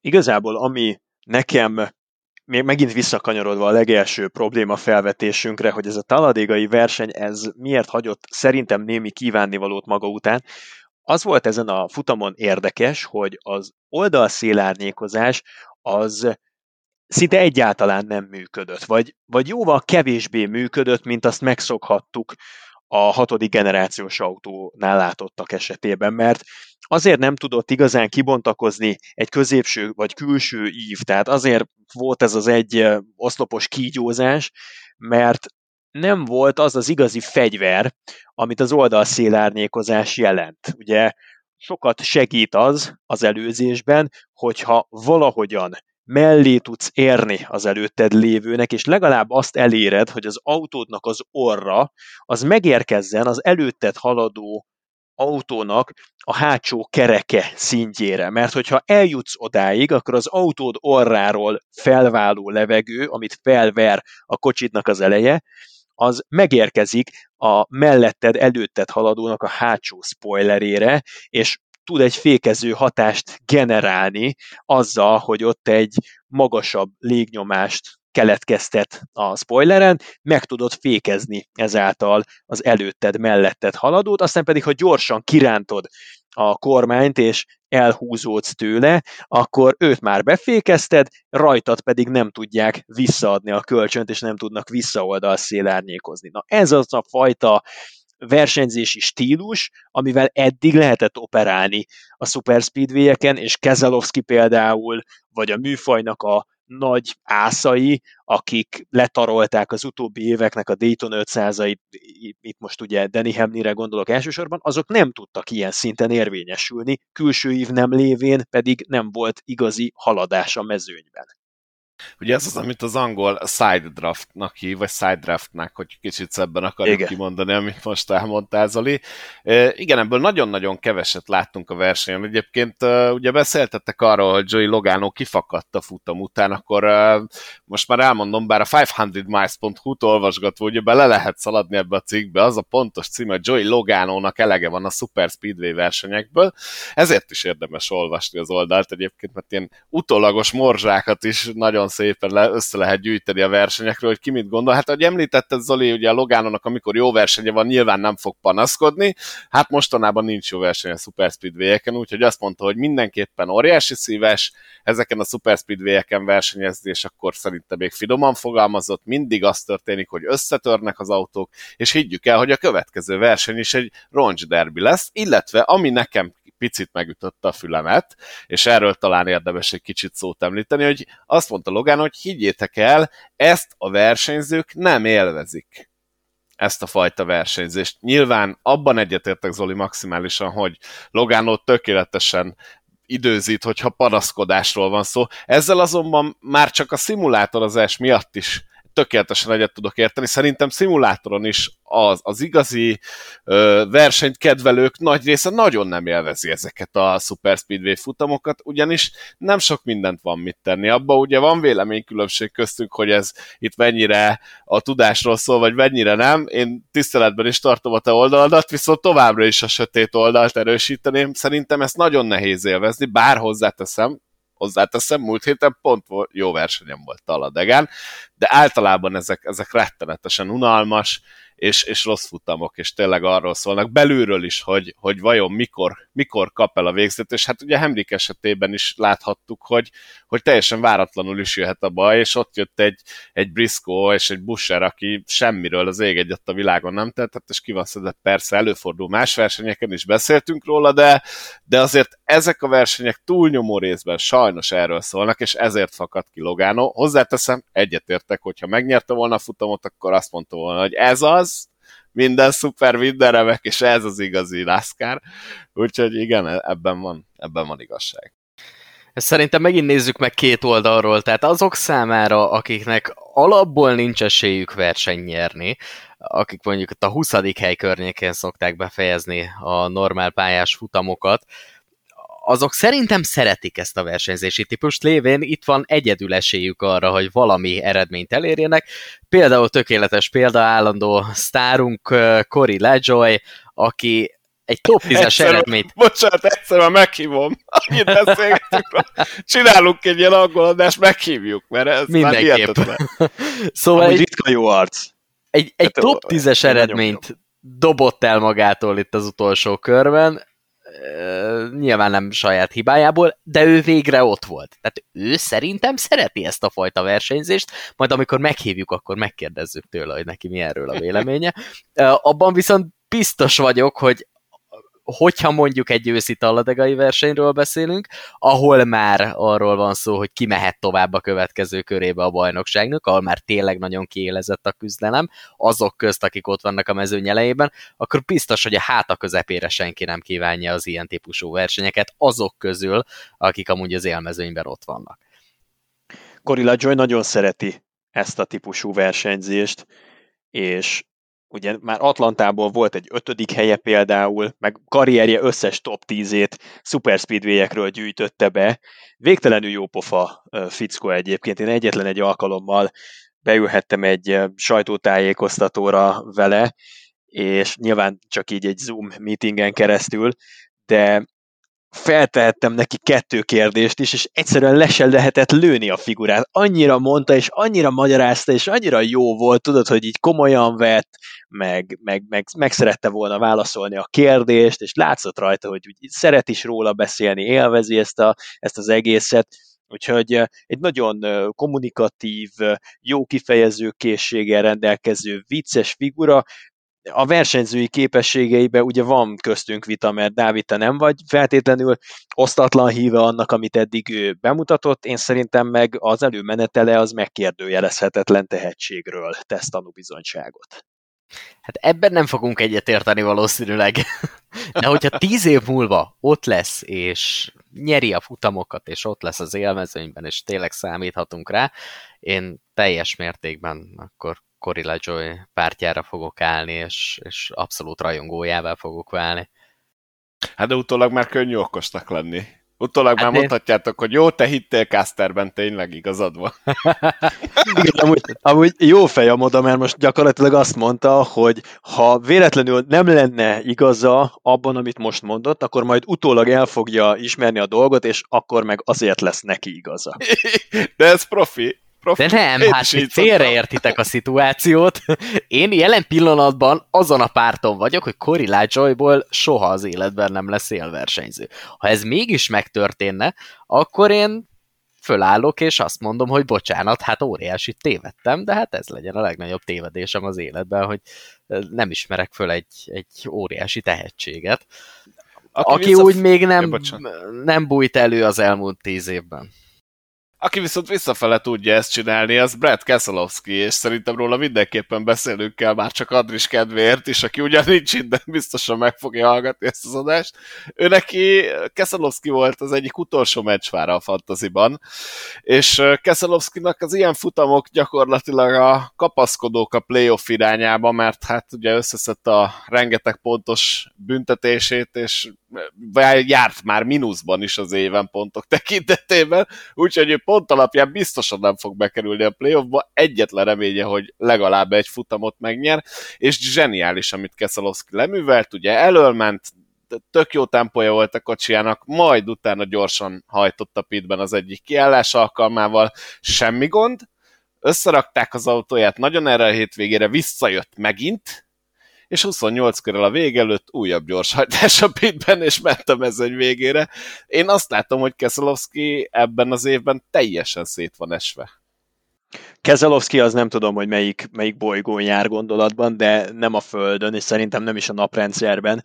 Igazából ami nekem még megint visszakanyarodva a legelső probléma felvetésünkre, hogy ez a taladégai verseny, ez miért hagyott szerintem némi kívánnivalót maga után, az volt ezen a futamon érdekes, hogy az oldalszélárnyékozás az szinte egyáltalán nem működött, vagy, vagy jóval kevésbé működött, mint azt megszokhattuk a hatodik generációs autónál látottak esetében, mert azért nem tudott igazán kibontakozni egy középső vagy külső ív, tehát azért volt ez az egy oszlopos kígyózás, mert nem volt az az igazi fegyver, amit az oldalszélárnyékozás jelent. Ugye sokat segít az az előzésben, hogyha valahogyan mellé tudsz érni az előtted lévőnek, és legalább azt eléred, hogy az autódnak az orra az megérkezzen az előtted haladó autónak a hátsó kereke szintjére. Mert hogyha eljutsz odáig, akkor az autód orráról felváló levegő, amit felver a kocsidnak az eleje, az megérkezik a melletted, előtted haladónak a hátsó spoilerére, és tud egy fékező hatást generálni azzal, hogy ott egy magasabb légnyomást keletkeztet a spoileren, meg tudod fékezni ezáltal az előtted, melletted haladót, aztán pedig, ha gyorsan kirántod a kormányt, és elhúzódsz tőle, akkor őt már befékezted, rajtad pedig nem tudják visszaadni a kölcsönt, és nem tudnak visszaoldal szélárnyékozni. Na ez az a fajta versenyzési stílus, amivel eddig lehetett operálni a Super Speedway-eken, és Keselowski például, vagy a műfajnak a nagy ászai, akik letarolták az utóbbi éveknek a Dayton 500-ait, itt most ugye Danny Hamlinre gondolok elsősorban, azok nem tudtak ilyen szinten érvényesülni, külső ív nem lévén pedig nem volt igazi haladás a mezőnyben. Ugye ez az, amit az angol side draftnak hív, vagy side draftnak, hogy kicsit szebben akarjuk Igen. kimondani, amit most elmondtál, Zoli. E, igen, ebből nagyon-nagyon keveset láttunk a versenyen. Egyébként e, ugye beszéltettek arról, hogy Joey Logano kifakadt a futam után, akkor e, most már elmondom, bár a 500miles.hu-t olvasgatva, ugye bele lehet szaladni ebbe a cikkbe, az a pontos cím, hogy Joey Logano-nak elege van a Super Speedway versenyekből, ezért is érdemes olvasni az oldalt egyébként, mert ilyen utólagos morzsákat is nagyon szépen le, össze lehet gyűjteni a versenyekről, hogy ki mit gondol. Hát, ahogy említetted, Zoli, ugye a Logánonak, amikor jó versenye van, nyilván nem fog panaszkodni. Hát mostanában nincs jó verseny a Super Speedway-eken, úgyhogy azt mondta, hogy mindenképpen óriási szíves ezeken a Super Speedway-eken versenyezni, és akkor szerintem még finoman fogalmazott, mindig az történik, hogy összetörnek az autók, és higgyük el, hogy a következő verseny is egy roncs derby lesz, illetve ami nekem picit megütötte a fülemet, és erről talán érdemes egy kicsit szót említeni, hogy azt mondta Logan, hogy higgyétek el, ezt a versenyzők nem élvezik ezt a fajta versenyzést. Nyilván abban egyetértek Zoli maximálisan, hogy Logano tökéletesen időzít, hogyha panaszkodásról van szó. Ezzel azonban már csak a szimulátor miatt is tökéletesen egyet tudok érteni. Szerintem szimulátoron is az, az igazi ö, versenyt kedvelők nagy része nagyon nem élvezi ezeket a Super Speedway futamokat, ugyanis nem sok mindent van mit tenni. Abba ugye van véleménykülönbség köztünk, hogy ez itt mennyire a tudásról szól, vagy mennyire nem. Én tiszteletben is tartom a te oldaladat, viszont továbbra is a sötét oldalt erősíteném. Szerintem ezt nagyon nehéz élvezni, bár hozzáteszem, hozzáteszem, múlt héten pont jó versenyem volt Taladegán, de általában ezek, ezek rettenetesen unalmas, és, és rossz futamok, és tényleg arról szólnak belülről is, hogy, hogy vajon mikor, mikor kap el a végzet, és hát ugye Henrik esetében is láthattuk, hogy, hogy teljesen váratlanul is jöhet a baj, és ott jött egy, egy Briscoe és egy Busher, aki semmiről az ég egyet a világon nem tett, és ki van szedett, persze előfordul más versenyeken is beszéltünk róla, de, de azért ezek a versenyek túlnyomó részben sajnos erről szólnak, és ezért fakad ki Logano. Hozzáteszem, egyetértek, hogyha megnyerte volna a futamot, akkor azt mondta volna, hogy ez az, minden szuper, minden remek, és ez az igazi NASCAR. Úgyhogy igen, ebben van, ebben van igazság. Ezt szerintem megint nézzük meg két oldalról, tehát azok számára, akiknek alapból nincs esélyük verseny nyerni, akik mondjuk a 20. hely környékén szokták befejezni a normál pályás futamokat, azok szerintem szeretik ezt a versenyzési típust lévén, itt van egyedül esélyük arra, hogy valami eredményt elérjenek. Például tökéletes példa állandó sztárunk Cory LaJoy, aki egy top 10-es eredményt. Bocsánat, egyszerűen meghívom. Annyit beszélgetünk, csinálunk egy ilyen angoladást, meghívjuk, mert ez Mindenképp. már szóval egy, ritka jó arc. Egy, egy hát, top 10-es eredményt dobott el magától itt az utolsó körben, nyilván nem saját hibájából, de ő végre ott volt. Tehát ő szerintem szereti ezt a fajta versenyzést, majd amikor meghívjuk, akkor megkérdezzük tőle, hogy neki mi erről a véleménye. Abban viszont biztos vagyok, hogy hogyha mondjuk egy őszi talladegai versenyről beszélünk, ahol már arról van szó, hogy ki mehet tovább a következő körébe a bajnokságnak, ahol már tényleg nagyon kiélezett a küzdelem, azok közt, akik ott vannak a mezőny elejében, akkor biztos, hogy a háta közepére senki nem kívánja az ilyen típusú versenyeket, azok közül, akik amúgy az élmezőnyben ott vannak. Gorilla Joy nagyon szereti ezt a típusú versenyzést, és ugye már Atlantából volt egy ötödik helye például, meg karrierje összes top 10-ét Super Speedway-ekről gyűjtötte be. Végtelenül jó pofa fickó egyébként. Én egyetlen egy alkalommal beülhettem egy sajtótájékoztatóra vele, és nyilván csak így egy Zoom meetingen keresztül, de feltehettem neki kettő kérdést is, és egyszerűen le se lehetett lőni a figurát. Annyira mondta, és annyira magyarázta, és annyira jó volt, tudod, hogy így komolyan vett, meg, meg, meg, meg szerette volna válaszolni a kérdést, és látszott rajta, hogy szeret is róla beszélni, élvezi ezt, a, ezt az egészet, Úgyhogy egy nagyon kommunikatív, jó kifejező készséggel rendelkező vicces figura, a versenyzői képességeibe ugye van köztünk vita, mert Dávid, te nem vagy feltétlenül osztatlan híve annak, amit eddig ő bemutatott, én szerintem meg az előmenetele az megkérdőjelezhetetlen tehetségről tesz tanúbizonyságot. Hát ebben nem fogunk egyetérteni valószínűleg. De hogyha tíz év múlva ott lesz, és nyeri a futamokat, és ott lesz az élmezőnyben, és tényleg számíthatunk rá, én teljes mértékben akkor Corilla Joy pártjára fogok állni, és, és abszolút rajongójává fogok válni. Hát de utólag már könnyű okosnak lenni. Utólag hát már én... mondhatjátok, hogy jó, te hittél Casterben, tényleg igazad van. Igen, amúgy, amúgy jó fej a moda, mert most gyakorlatilag azt mondta, hogy ha véletlenül nem lenne igaza abban, amit most mondott, akkor majd utólag el fogja ismerni a dolgot, és akkor meg azért lesz neki igaza. De ez profi. Profi. De nem, hát félreértitek a szituációt. Én jelen pillanatban azon a párton vagyok, hogy Cory Lajoyból soha az életben nem lesz élversenyző. Ha ez mégis megtörténne, akkor én fölállok, és azt mondom, hogy bocsánat, hát óriási tévedtem, de hát ez legyen a legnagyobb tévedésem az életben, hogy nem ismerek föl egy, egy óriási tehetséget, aki, aki vissza... úgy még nem, nem bújt elő az elmúlt tíz évben. Aki viszont visszafele tudja ezt csinálni, az Brad Keselowski, és szerintem róla mindenképpen beszélünk kell, már csak Adris kedvéért is, aki ugyan nincs itt, de biztosan meg fogja hallgatni ezt az adást. Ő neki, Keselowski volt az egyik utolsó meccsvára a fantaziban, és Keselowskinak az ilyen futamok gyakorlatilag a kapaszkodók a playoff irányába, mert hát ugye összeszedte a rengeteg pontos büntetését, és járt már mínuszban is az éven pontok tekintetében, úgyhogy ő pont alapján biztosan nem fog bekerülni a playoffba, egyetlen reménye, hogy legalább egy futamot megnyer, és zseniális, amit Keszelowski leművelt, ugye elölment, tök jó tempója volt a kocsijának, majd utána gyorsan hajtott a pitben az egyik kiállás alkalmával, semmi gond, összerakták az autóját nagyon erre a hétvégére, visszajött megint, és 28 körül a vég előtt újabb gyorshajtás a pitben, és ment a mezőny végére. Én azt látom, hogy Keszelowski ebben az évben teljesen szét van esve. Kezelowski az nem tudom, hogy melyik, melyik bolygón jár gondolatban, de nem a Földön, és szerintem nem is a naprendszerben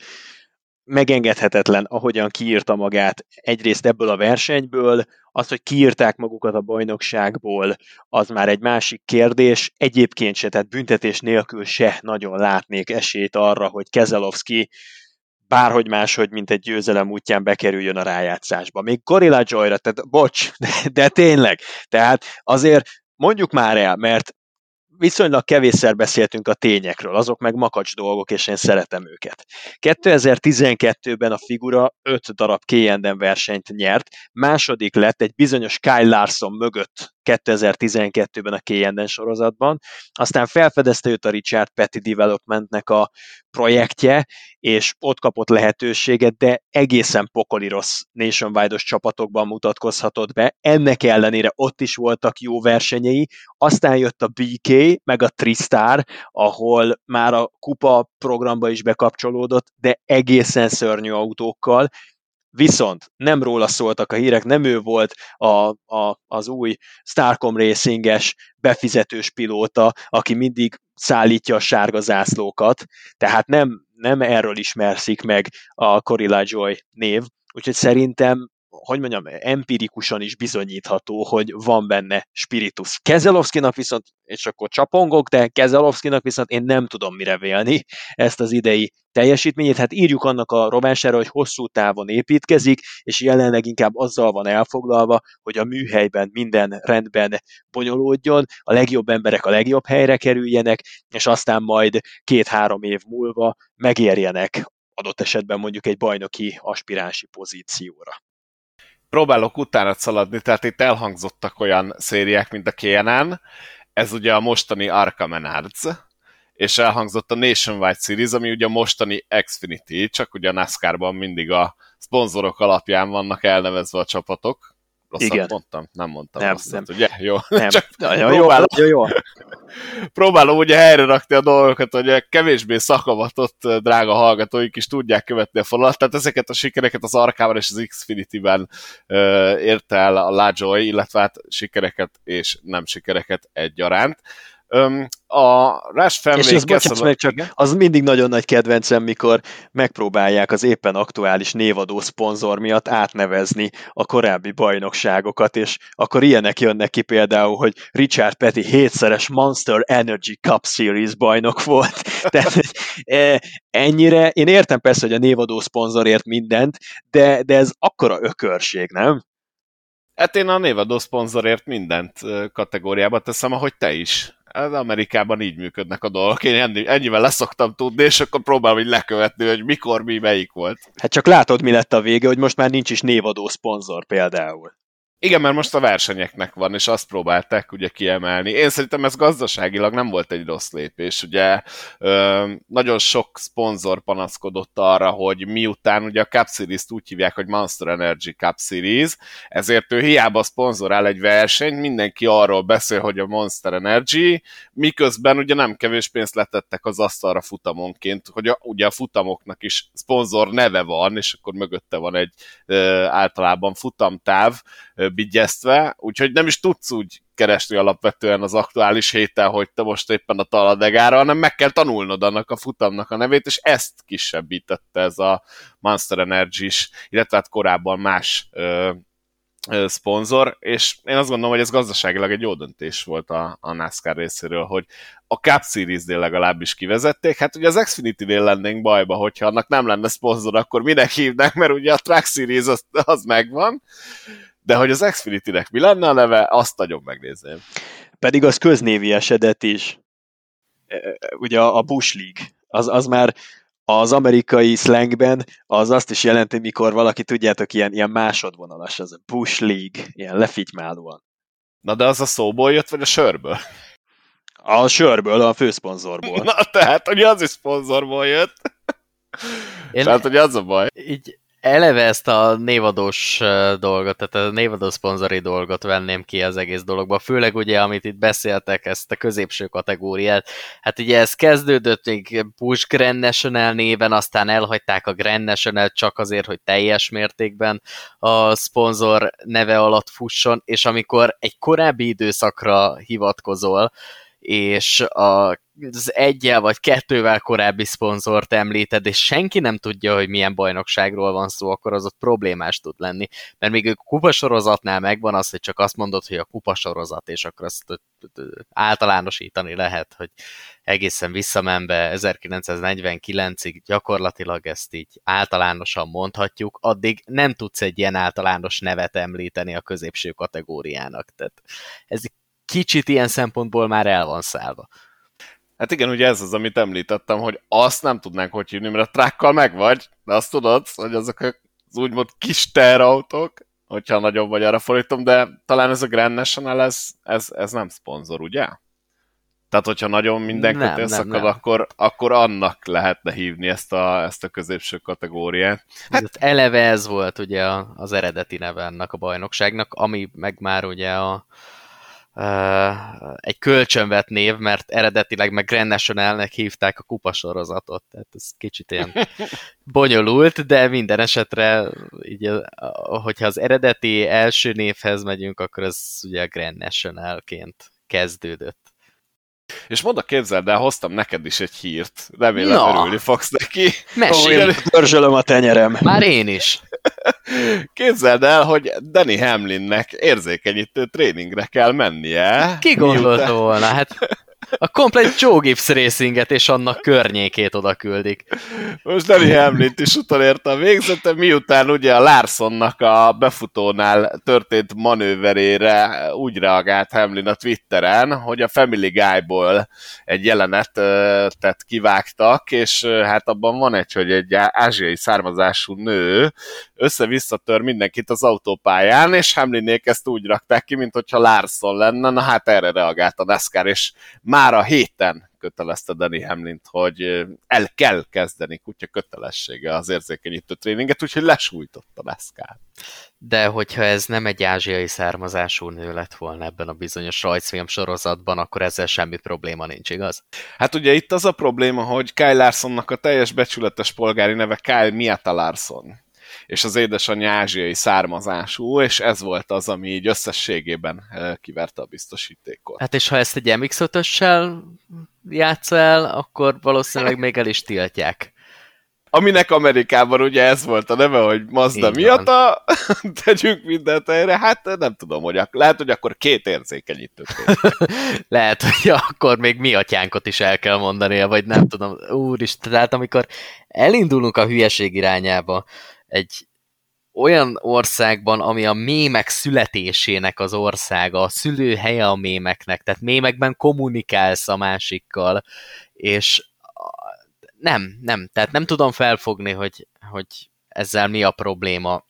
megengedhetetlen, ahogyan kiírta magát egyrészt ebből a versenyből, az, hogy kiírták magukat a bajnokságból, az már egy másik kérdés. Egyébként se, tehát büntetés nélkül se nagyon látnék esélyt arra, hogy Kezelowski bárhogy máshogy, mint egy győzelem útján bekerüljön a rájátszásba. Még Gorilla Joyra, tehát bocs, de, de tényleg. Tehát azért mondjuk már el, mert viszonylag kevésszer beszéltünk a tényekről, azok meg makacs dolgok, és én szeretem őket. 2012-ben a figura 5 darab K&M versenyt nyert, második lett egy bizonyos Kyle Larson mögött 2012-ben a K&N sorozatban, aztán felfedezte őt a Richard Petty Developmentnek a projektje, és ott kapott lehetőséget, de egészen pokoli rossz nationwide-os csapatokban mutatkozhatott be. Ennek ellenére ott is voltak jó versenyei, aztán jött a BK, meg a Tristar, ahol már a kupa programba is bekapcsolódott, de egészen szörnyű autókkal, Viszont nem róla szóltak a hírek, nem ő volt a, a, az új Starcom Racinges befizetős pilóta, aki mindig szállítja a sárga zászlókat, tehát nem, nem erről ismerszik meg a Corilla Joy név, úgyhogy szerintem hogy mondjam, empirikusan is bizonyítható, hogy van benne spiritus. Kezelovszkinak viszont, és akkor csapongok, de Kezelovszkinak viszont én nem tudom mire vélni ezt az idei teljesítményét. Hát írjuk annak a rovására, hogy hosszú távon építkezik, és jelenleg inkább azzal van elfoglalva, hogy a műhelyben minden rendben bonyolódjon, a legjobb emberek a legjobb helyre kerüljenek, és aztán majd két-három év múlva megérjenek adott esetben mondjuk egy bajnoki aspiránsi pozícióra próbálok utána szaladni, tehát itt elhangzottak olyan szériák, mint a KNN, ez ugye a mostani Arkham Menards, és elhangzott a Nationwide Series, ami ugye a mostani Xfinity, csak ugye a NASCAR-ban mindig a szponzorok alapján vannak elnevezve a csapatok, Rosszat Igen. mondtam? Nem mondtam nem, rosszat, nem. ugye? Jó. Nem. Csak nagyon próbálom, jó, jó. Próbálom ugye helyre rakni a dolgokat, hogy kevésbé szakavatott drága hallgatóik is tudják követni a falat, tehát ezeket a sikereket az Arkában és az Xfinity-ben uh, érte el a Lajoy, illetve hát sikereket és nem sikereket egyaránt. Öm, a Rush Family... És az, bocsáss meg csak, az mindig nagyon nagy kedvencem, mikor megpróbálják az éppen aktuális névadó szponzor miatt átnevezni a korábbi bajnokságokat, és akkor ilyenek jönnek ki például, hogy Richard Petty hétszeres Monster Energy Cup Series bajnok volt. Tehát e, ennyire, én értem persze, hogy a névadó szponzorért mindent, de, de ez akkora ökörség, nem? Hát én a névadó szponzorért mindent kategóriába teszem, ahogy te is. Az Amerikában így működnek a dolgok. Én ennyi, ennyivel leszoktam tudni, és akkor próbálom így lekövetni, hogy mikor, mi, melyik volt. Hát csak látod, mi lett a vége, hogy most már nincs is névadó szponzor például. Igen, mert most a versenyeknek van, és azt próbálták ugye kiemelni. Én szerintem ez gazdaságilag nem volt egy rossz lépés. Ugye ö, nagyon sok szponzor panaszkodott arra, hogy miután ugye a Cup Series-t úgy hívják, hogy Monster Energy Cup Series, ezért ő hiába szponzorál egy versenyt, mindenki arról beszél, hogy a Monster Energy, miközben ugye nem kevés pénzt letettek az asztalra futamonként, hogy a, ugye a futamoknak is szponzor neve van, és akkor mögötte van egy ö, általában futamtáv, bigyeztve, úgyhogy nem is tudsz úgy keresni alapvetően az aktuális héten, hogy te most éppen a taladegára, hanem meg kell tanulnod annak a futamnak a nevét, és ezt kisebbítette ez a Monster Energy is, illetve hát korábban más ö, ö, szponzor, és én azt gondolom, hogy ez gazdaságilag egy jó döntés volt a, a NASCAR részéről, hogy a Cup Series-nél legalábbis kivezették. Hát ugye az Xfinity-nél lennénk bajba, hogyha annak nem lenne szponzor, akkor minek hívnak, mert ugye a Track Series az, az megvan, de hogy az Xfinity-nek mi lenne a neve, azt nagyon megnézném. Pedig az köznévi esedet is. E, e, ugye a Bush League, az, az már az amerikai slangben az azt is jelenti, mikor valaki, tudjátok, ilyen, ilyen másodvonalas, az a Bush League, ilyen lefitymálóan. Na de az a szóból jött, vagy a sörből? A sörből, a főszponzorból. Na tehát, hogy az is szponzorból jött. Én tehát, hogy az a baj. Így eleve ezt a névadós dolgot, tehát a névadó szponzori dolgot venném ki az egész dologba, főleg ugye, amit itt beszéltek, ezt a középső kategóriát. Hát ugye ez kezdődött még Push Grand National néven, aztán elhagyták a Grand National csak azért, hogy teljes mértékben a szponzor neve alatt fusson, és amikor egy korábbi időszakra hivatkozol, és az egyel vagy kettővel korábbi szponzort említed, és senki nem tudja, hogy milyen bajnokságról van szó, akkor az ott problémás tud lenni. Mert még a kupasorozatnál megvan az, hogy csak azt mondod, hogy a kupasorozat, és akkor azt általánosítani lehet, hogy egészen visszamenve 1949-ig gyakorlatilag ezt így általánosan mondhatjuk, addig nem tudsz egy ilyen általános nevet említeni a középső kategóriának. Tehát ez kicsit ilyen szempontból már el van szállva. Hát igen, ugye ez az, amit említettem, hogy azt nem tudnánk hogy hívni, mert a trákkal megvagy, de azt tudod, hogy azok az úgymond kis terautók, hogyha nagyobb vagy arra fordítom, de talán ez a Grand National, ez, ez, ez nem szponzor, ugye? Tehát, hogyha nagyon minden kötél szakad, nem. Akkor, akkor annak lehetne hívni ezt a, ezt a középső kategóriát. Hát, eleve ez volt ugye az eredeti neve ennek a bajnokságnak, ami meg már ugye a, egy kölcsönvet név, mert eredetileg meg Grand National-nek hívták a kupasorozatot, tehát ez kicsit ilyen bonyolult, de minden esetre, így, hogyha az eredeti első névhez megyünk, akkor ez ugye a Grand National-ként kezdődött. És mondd a képzeld el, hoztam neked is egy hírt. Remélem no. örülni fogsz neki. Mesélj! Törzsölöm a tenyerem. Már én is. Képzeld el, hogy Danny Hamlinnek érzékenyítő tréningre kell mennie. Ki gondolta miután... volna? Hát a komplet Joe Gibbs racinget és annak környékét oda küldik. Most Danny Hamlin is utolérte a végzete, miután ugye a Larsonnak a befutónál történt manőverére úgy reagált Hamlin a Twitteren, hogy a Family Guy-ból egy jelenetet kivágtak, és hát abban van egy, hogy egy ázsiai származású nő össze-vissza tör mindenkit az autópályán, és Hamlinék ezt úgy rakták ki, mint hogyha Larson lenne, na hát erre reagált a NASCAR, és már a héten kötelezte Danny Hamlint, hogy el kell kezdeni kutya kötelessége az érzékenyítő tréninget, úgyhogy lesújtott a NASCAR. De hogyha ez nem egy ázsiai származású nő lett volna ebben a bizonyos rajzfilm sorozatban, akkor ezzel semmi probléma nincs, igaz? Hát ugye itt az a probléma, hogy Kyle Larsonnak a teljes becsületes polgári neve Kyle Miata Larson és az édesanyja ázsiai származású, és ez volt az, ami így összességében kiverte a biztosítékot. Hát és ha ezt egy MX-5-össel játsz el, akkor valószínűleg még el is tiltják aminek Amerikában ugye ez volt a neve, hogy Mazda Miata, tegyünk mindent erre, hát nem tudom, hogy ak- lehet, hogy akkor két érzékenyítő. lehet, hogy akkor még mi atyánkot is el kell mondani, vagy nem tudom, úristen, tehát amikor elindulunk a hülyeség irányába, egy olyan országban, ami a mémek születésének az országa, a szülőhelye a mémeknek, tehát mémekben kommunikálsz a másikkal, és nem, nem, tehát nem tudom felfogni, hogy, hogy ezzel mi a probléma.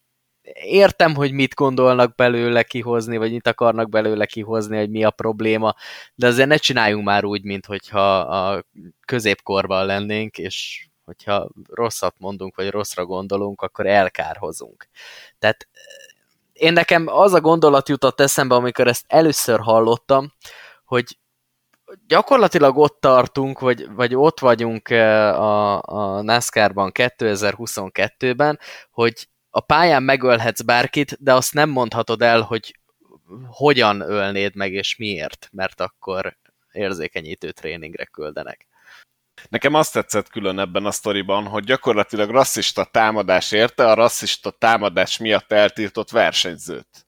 Értem, hogy mit gondolnak belőle kihozni, vagy mit akarnak belőle kihozni, hogy mi a probléma, de azért ne csináljunk már úgy, mint hogyha a középkorban lennénk, és hogyha rosszat mondunk, vagy rosszra gondolunk, akkor elkárhozunk. Tehát én nekem az a gondolat jutott eszembe, amikor ezt először hallottam, hogy gyakorlatilag ott tartunk, vagy, vagy ott vagyunk eh, a, a NASCAR-ban 2022-ben, hogy a pályán megölhetsz bárkit, de azt nem mondhatod el, hogy hogyan ölnéd meg, és miért, mert akkor érzékenyítő tréningre küldenek. Nekem azt tetszett külön ebben a sztoriban, hogy gyakorlatilag rasszista támadás érte a rasszista támadás miatt eltiltott versenyzőt.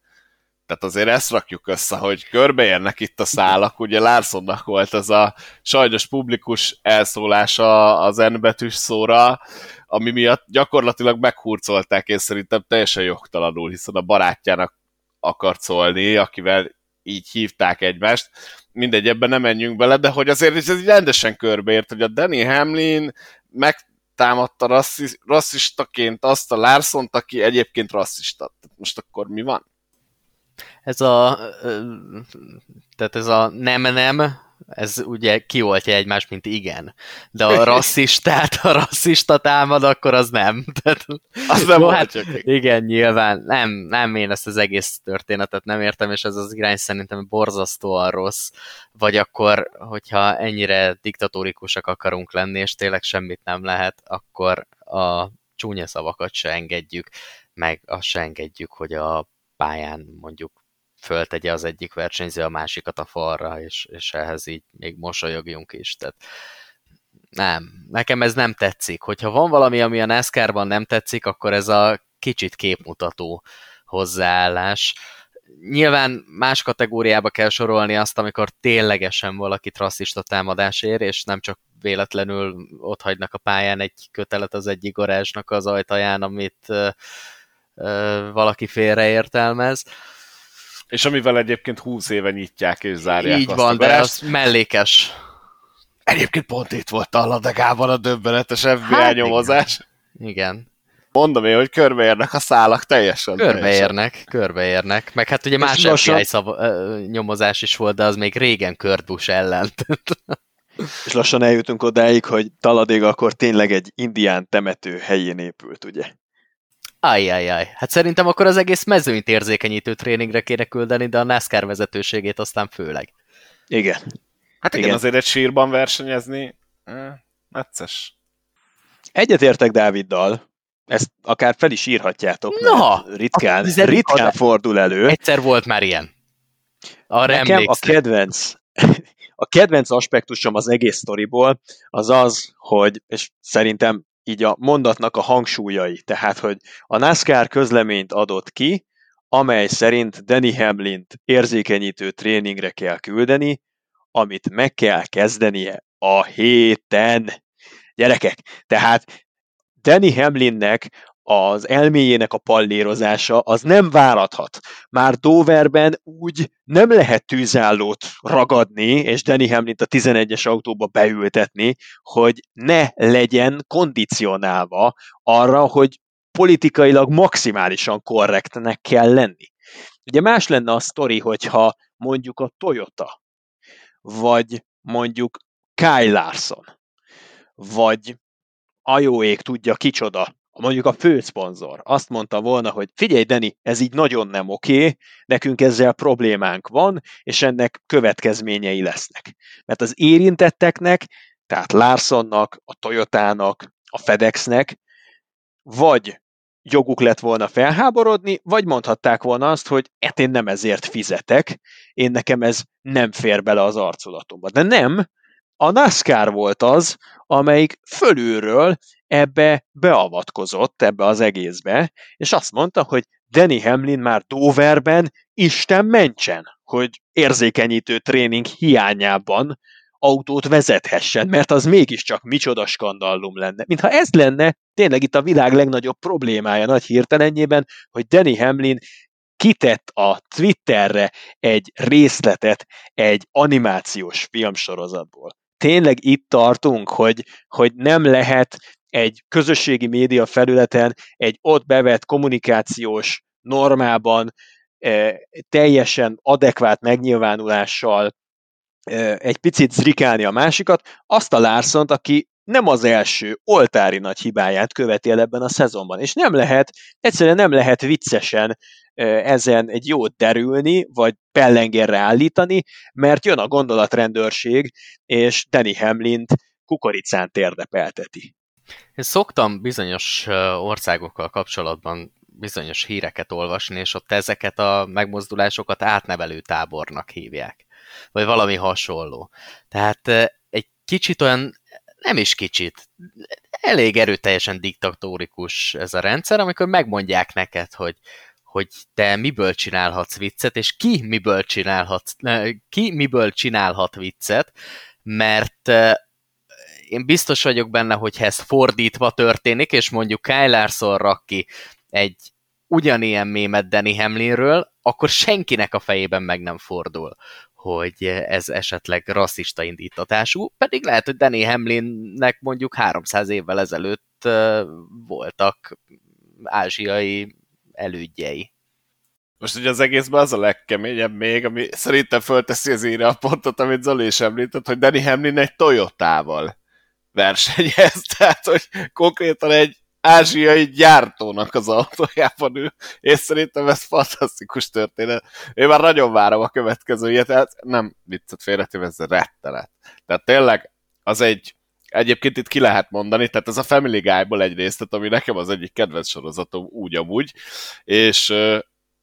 Tehát azért ezt rakjuk össze, hogy körbeérnek itt a szálak, ugye Larsonnak volt ez a sajnos publikus elszólása az N betűs szóra, ami miatt gyakorlatilag meghurcolták, és szerintem teljesen jogtalanul, hiszen a barátjának akart szólni, akivel így hívták egymást. Mindegy, ebben nem menjünk bele, de hogy azért ez így rendesen körbeért, hogy a Danny Hamlin megtámadta rasszistaként azt a Larsont, aki egyébként rasszista. Most akkor mi van? ez a, tehát ez a nem-nem, ez ugye kioltja egymást, mint igen. De a rasszistát, a rasszista támad, akkor az nem. Tehát, az nem hát, Igen, nyilván. Nem, nem én ezt az egész történetet nem értem, és ez az irány szerintem borzasztóan rossz. Vagy akkor, hogyha ennyire diktatórikusak akarunk lenni, és tényleg semmit nem lehet, akkor a csúnya szavakat se engedjük, meg azt se engedjük, hogy a pályán mondjuk föltegye az egyik versenyző a másikat a falra, és, és ehhez így még mosolyogjunk is. Tehát nem, nekem ez nem tetszik. Hogyha van valami, ami a NASCAR-ban nem tetszik, akkor ez a kicsit képmutató hozzáállás. Nyilván más kategóriába kell sorolni azt, amikor ténylegesen valakit rasszista támadás ér, és nem csak véletlenül ott hagynak a pályán egy kötelet az egyik garázsnak az ajtaján, amit ö, ö, valaki félreértelmez. És amivel egyébként 20 éve nyitják és zárják Így azt van, de az mellékes. Egyébként pont itt volt a ladegában a döbbenetes FBI hát nyomozás. Igen. igen. Mondom én, hogy körbeérnek a szálak teljesen. Körbeérnek, teljesen. körbeérnek. Meg hát ugye és más lassan... FBI szav, ö, nyomozás is volt, de az még régen Kördus ellen. és lassan eljutunk odáig, hogy Taladéga akkor tényleg egy indián temető helyén épült, ugye? Ajjajjaj. Hát szerintem akkor az egész mezőnyt érzékenyítő tréningre kéne küldeni, de a NASCAR vezetőségét aztán főleg. Igen. Hát igen, igen. azért egy sírban versenyezni, necces. Egyetértek Dáviddal, ezt akár fel is írhatjátok, Na, ritkán, ritkán fordul elő. Egyszer volt már ilyen. Arra Nekem emlékszem. a kedvenc, a kedvenc aspektusom az egész sztoriból az az, hogy, és szerintem így a mondatnak a hangsúlyai. Tehát, hogy a NASCAR közleményt adott ki, amely szerint Danny Hamlint érzékenyítő tréningre kell küldeni, amit meg kell kezdenie a héten. Gyerekek, tehát Danny Hamlinnek az elméjének a pallérozása az nem várathat. Már Doverben úgy nem lehet tűzállót ragadni, és Danny Hamlin a 11-es autóba beültetni, hogy ne legyen kondicionálva arra, hogy politikailag maximálisan korrektnek kell lenni. Ugye más lenne a sztori, hogyha mondjuk a Toyota, vagy mondjuk Kyle Larson, vagy Ajóék tudja kicsoda mondjuk a főszponzor azt mondta volna, hogy figyelj, Deni, ez így nagyon nem oké, nekünk ezzel problémánk van, és ennek következményei lesznek. Mert az érintetteknek, tehát Larsonnak, a Toyotának, a FedExnek, vagy joguk lett volna felháborodni, vagy mondhatták volna azt, hogy hát én nem ezért fizetek, én nekem ez nem fér bele az arculatomba. De nem, a NASCAR volt az, amelyik fölülről ebbe beavatkozott, ebbe az egészbe, és azt mondta, hogy Danny Hamlin már Doverben Isten mentsen, hogy érzékenyítő tréning hiányában autót vezethessen, mert az mégiscsak micsoda skandallum lenne. Mintha ez lenne tényleg itt a világ legnagyobb problémája nagy hirtelenjében, hogy Danny Hamlin kitett a Twitterre egy részletet egy animációs filmsorozatból. Tényleg itt tartunk, hogy, hogy nem lehet egy közösségi média felületen egy ott bevett kommunikációs normában teljesen adekvát megnyilvánulással egy picit zrikálni a másikat, azt a larson aki nem az első oltári nagy hibáját követi el ebben a szezonban. És nem lehet, egyszerűen nem lehet viccesen ezen egy jót derülni, vagy pellengerre állítani, mert jön a gondolatrendőrség, és Danny Hamlint kukoricán térdepelteti. Én szoktam bizonyos országokkal kapcsolatban bizonyos híreket olvasni, és ott ezeket a megmozdulásokat átnevelő tábornak hívják. Vagy valami hasonló. Tehát egy kicsit olyan, nem is kicsit, elég erőteljesen diktatórikus ez a rendszer, amikor megmondják neked, hogy hogy te miből csinálhatsz viccet, és ki miből csinálhat, ki miből csinálhat viccet, mert én biztos vagyok benne, hogy ez fordítva történik, és mondjuk Kyle Larson rak ki egy ugyanilyen mémet Danny Hamlinről, akkor senkinek a fejében meg nem fordul, hogy ez esetleg rasszista indítatású, pedig lehet, hogy Danny Hamlinnek mondjuk 300 évvel ezelőtt voltak ázsiai elődjei. Most ugye az egészben az a legkeményebb még, ami szerintem fölteszi az ére a pontot, amit Zoli is említett, hogy Danny Hamlin egy Toyotával versenyez, tehát hogy konkrétan egy ázsiai gyártónak az autójában ül, és szerintem ez fantasztikus történet. Én már nagyon várom a következő ilyet, tehát nem viccet félretéve, ez rettenet. Tehát tényleg az egy, egyébként itt ki lehet mondani, tehát ez a Family Guy-ból egy részlet, ami nekem az egyik kedvenc sorozatom úgy amúgy, és uh,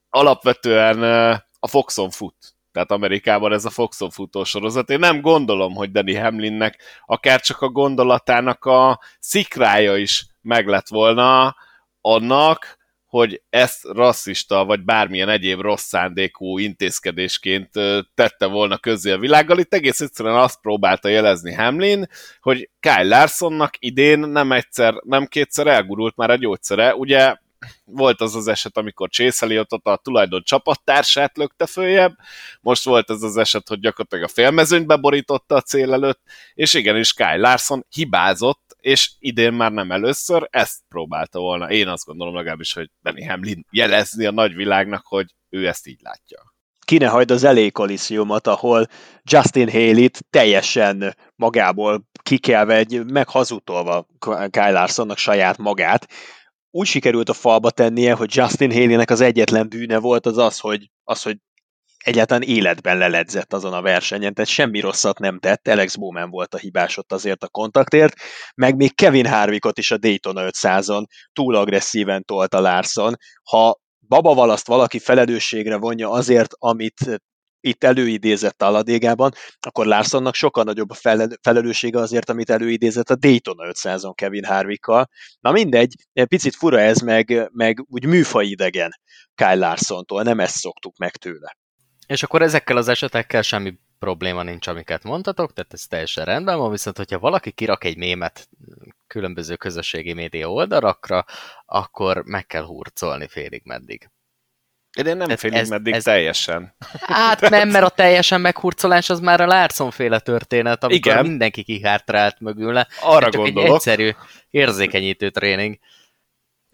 alapvetően uh, a Foxon fut tehát Amerikában ez a Foxon futó sorozat. Én nem gondolom, hogy Danny Hamlinnek akár csak a gondolatának a szikrája is meg lett volna annak, hogy ezt rasszista, vagy bármilyen egyéb rossz szándékú intézkedésként tette volna közé a világgal. Itt egész egyszerűen azt próbálta jelezni Hamlin, hogy Kyle Larsonnak idén nem egyszer, nem kétszer elgurult már a gyógyszere. Ugye volt az az eset, amikor Chase Elliott a tulajdon csapattársát lökte följebb, most volt ez az eset, hogy gyakorlatilag a félmezőnyt beborította a cél előtt, és igenis Kyle Larson hibázott, és idén már nem először, ezt próbálta volna. Én azt gondolom legalábbis, hogy Danny Hamlin jelezni a nagyvilágnak, hogy ő ezt így látja ne hagyd az elé ahol Justin Haley-t teljesen magából kikelve, egy meghazutolva Kyle Larsonnak saját magát, úgy sikerült a falba tennie, hogy Justin Haley-nek az egyetlen bűne volt az az, hogy, az, hogy egyáltalán életben leledzett azon a versenyen, tehát semmi rosszat nem tett, Alex Bowman volt a hibás ott azért a kontaktért, meg még Kevin Harvickot is a Daytona 500-on túl agresszíven tolta Larson. Ha baba valaszt valaki felelősségre vonja azért, amit itt előidézett a ladégában, akkor Larsonnak sokkal nagyobb a felelőssége azért, amit előidézett a Daytona 500-on Kevin Harvickkal. Na mindegy, picit fura ez, meg, meg úgy műfaj idegen Kyle Larsontól, nem ezt szoktuk meg tőle. És akkor ezekkel az esetekkel semmi probléma nincs, amiket mondtatok, tehát ez teljesen rendben van, viszont hogyha valaki kirak egy mémet különböző közösségi média oldalakra, akkor meg kell hurcolni félig meddig. Én nem félünk ez, meddig ez, teljesen. Hát nem, mert a teljesen meghurcolás az már a Larson féle történet, amikor Igen. mindenki kihártrált mögül. Arra csak gondolok. egy egyszerű érzékenyítő tréning.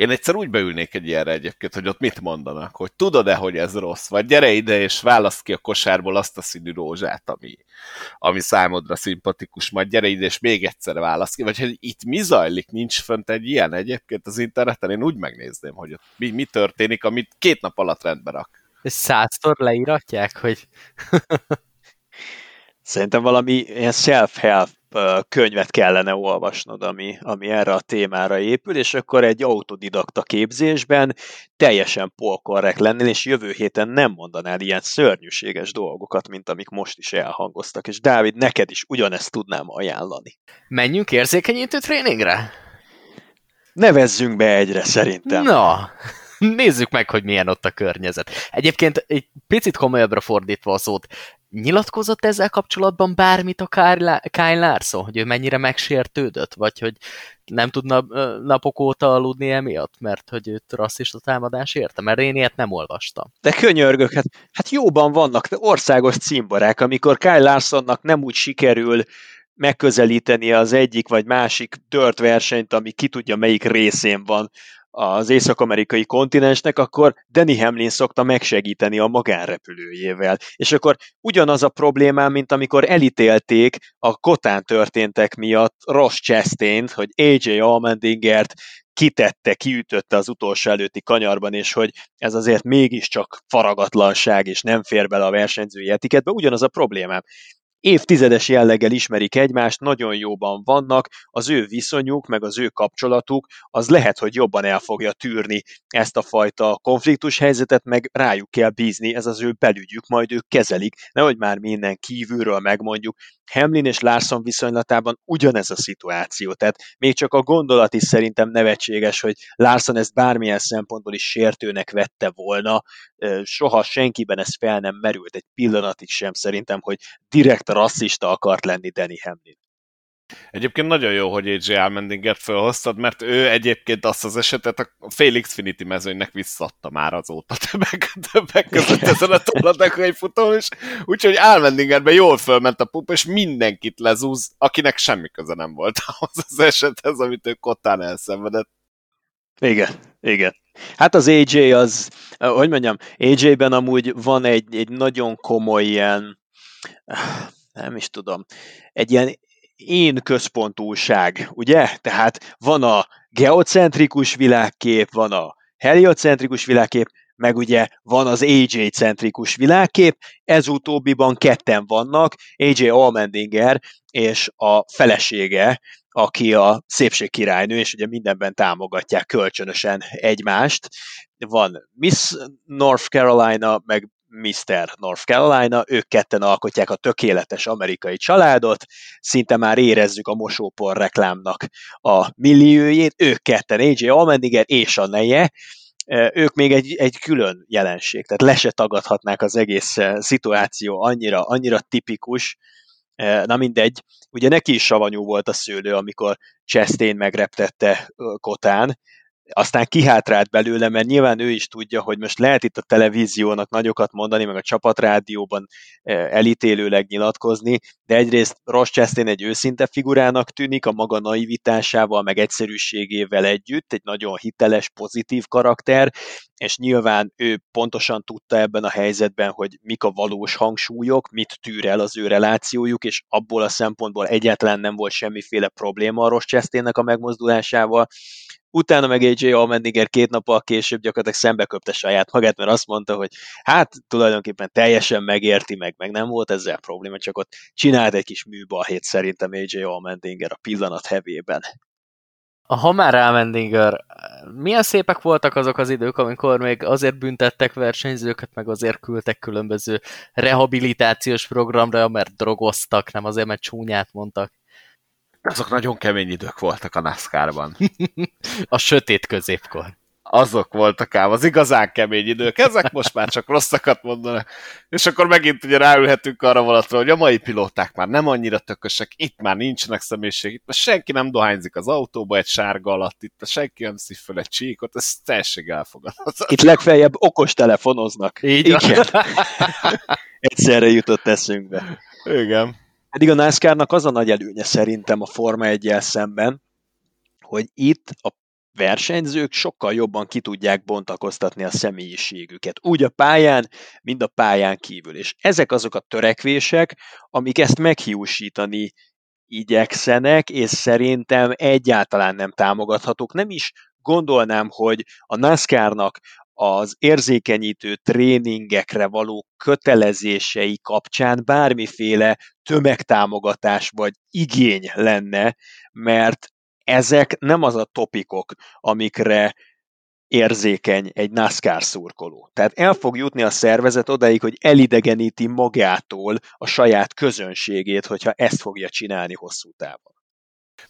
Én egyszer úgy beülnék egy ilyenre egyébként, hogy ott mit mondanak, hogy tudod-e, hogy ez rossz, vagy gyere ide és választ ki a kosárból azt a színű rózsát, ami, ami számodra szimpatikus, majd gyere ide és még egyszer választ ki, vagy hogy itt mi zajlik, nincs fönt egy ilyen egyébként az interneten, én úgy megnézném, hogy ott mi, mi történik, amit két nap alatt rendbe rak. És százszor leíratják, hogy... Szerintem valami ilyen self-help könyvet kellene olvasnod, ami, ami erre a témára épül, és akkor egy autodidakta képzésben teljesen polkorrek lennél, és jövő héten nem mondanál ilyen szörnyűséges dolgokat, mint amik most is elhangoztak. És Dávid, neked is ugyanezt tudnám ajánlani. Menjünk érzékenyítő tréningre? Nevezzünk be egyre szerintem. Na, nézzük meg, hogy milyen ott a környezet. Egyébként egy picit komolyabbra fordítva a szót, nyilatkozott ezzel kapcsolatban bármit a Kyle Larson, hogy ő mennyire megsértődött, vagy hogy nem tudna napok óta aludni emiatt, mert hogy őt rasszista támadás érte, mert én ilyet nem olvastam. De könyörgök, hát, hát jóban vannak országos címbarák, amikor Kyle Larsonnak nem úgy sikerül megközelíteni az egyik vagy másik tört versenyt, ami ki tudja melyik részén van az észak-amerikai kontinensnek, akkor Danny Hamlin szokta megsegíteni a magánrepülőjével. És akkor ugyanaz a problémám, mint amikor elítélték a Kotán történtek miatt Ross chastain hogy AJ Allmendingert kitette, kiütötte az utolsó előtti kanyarban, és hogy ez azért mégiscsak faragatlanság, és nem fér bele a versenyzői etiketbe, ugyanaz a problémám évtizedes jelleggel ismerik egymást, nagyon jóban vannak, az ő viszonyuk, meg az ő kapcsolatuk, az lehet, hogy jobban el fogja tűrni ezt a fajta konfliktus helyzetet, meg rájuk kell bízni, ez az ő belügyük, majd ők kezelik, nehogy már minden kívülről megmondjuk. Hamlin és Larson viszonylatában ugyanez a szituáció, tehát még csak a gondolat is szerintem nevetséges, hogy Larson ezt bármilyen szempontból is sértőnek vette volna, soha senkiben ez fel nem merült egy pillanatig sem szerintem, hogy direkt rasszista akart lenni Danny Hamlin. Egyébként nagyon jó, hogy AJ Almendingert felhoztad, mert ő egyébként azt az esetet a fél Xfinity mezőnynek visszadta már azóta többek, többek között ezen a toladekai futón, és úgyhogy Almendingerben jól fölment a pup, és mindenkit lezúz, akinek semmi köze nem volt ahhoz az esethez, amit ő kottán elszenvedett. Igen, igen. Hát az AJ az, hogy mondjam, AJ-ben amúgy van egy, egy nagyon komoly ilyen, nem is tudom, egy ilyen én központúság, ugye? Tehát van a geocentrikus világkép, van a heliocentrikus világkép, meg ugye van az AJ-centrikus világkép, ez utóbbiban ketten vannak, AJ Allmendinger és a felesége, aki a szépségkirálynő, és ugye mindenben támogatják kölcsönösen egymást. Van Miss North Carolina, meg Mr. North Carolina, ők ketten alkotják a tökéletes amerikai családot, szinte már érezzük a mosópor reklámnak a milliójét, ők ketten, AJ Allmendinger és a neje, ők még egy, egy külön jelenség, tehát le se tagadhatnák az egész szituáció, annyira, annyira tipikus, na mindegy, ugye neki is savanyú volt a szőlő, amikor Chastain megreptette Kotán, aztán kihátrált belőle, mert nyilván ő is tudja, hogy most lehet itt a televíziónak nagyokat mondani, meg a csapatrádióban eh, elítélőleg nyilatkozni, de egyrészt Ross Chastain egy őszinte figurának tűnik, a maga naivitásával, meg egyszerűségével együtt, egy nagyon hiteles, pozitív karakter, és nyilván ő pontosan tudta ebben a helyzetben, hogy mik a valós hangsúlyok, mit tűr el az ő relációjuk, és abból a szempontból egyáltalán nem volt semmiféle probléma a Ross Chastainnek a megmozdulásával, utána meg AJ Allmendinger két nappal később gyakorlatilag szembeköpte saját magát, mert azt mondta, hogy hát tulajdonképpen teljesen megérti meg, meg nem volt ezzel probléma, csak ott csinált egy kis műbalhét szerintem AJ Allmendinger a pillanat hevében. Ha már Allmendinger, milyen szépek voltak azok az idők, amikor még azért büntettek versenyzőket, meg azért küldtek különböző rehabilitációs programra, mert drogoztak, nem azért, mert csúnyát mondtak. Azok nagyon kemény idők voltak a NASCAR-ban. a sötét középkor. Azok voltak ám az igazán kemény idők, ezek most már csak rosszakat mondanak. És akkor megint ugye ráülhetünk arra valatra, hogy a mai pilóták már nem annyira tökösek, itt már nincsenek személyiség, itt senki nem dohányzik az autóba egy sárga alatt, itt senki nem szív fel egy csíkot, ez teljesen elfogadható. Itt legfeljebb okos telefonoznak. Így Igen. Egyszerre jutott eszünkbe. Igen. Pedig a NASCAR-nak az a nagy előnye szerintem a Forma 1 szemben, hogy itt a versenyzők sokkal jobban ki tudják bontakoztatni a személyiségüket. Úgy a pályán, mint a pályán kívül. És ezek azok a törekvések, amik ezt meghiúsítani igyekszenek, és szerintem egyáltalán nem támogathatók. Nem is gondolnám, hogy a NASCAR-nak az érzékenyítő tréningekre való kötelezései kapcsán bármiféle tömegtámogatás vagy igény lenne, mert ezek nem az a topikok, amikre érzékeny egy NASCAR szurkoló. Tehát el fog jutni a szervezet odaig, hogy elidegeníti magától a saját közönségét, hogyha ezt fogja csinálni hosszú távon.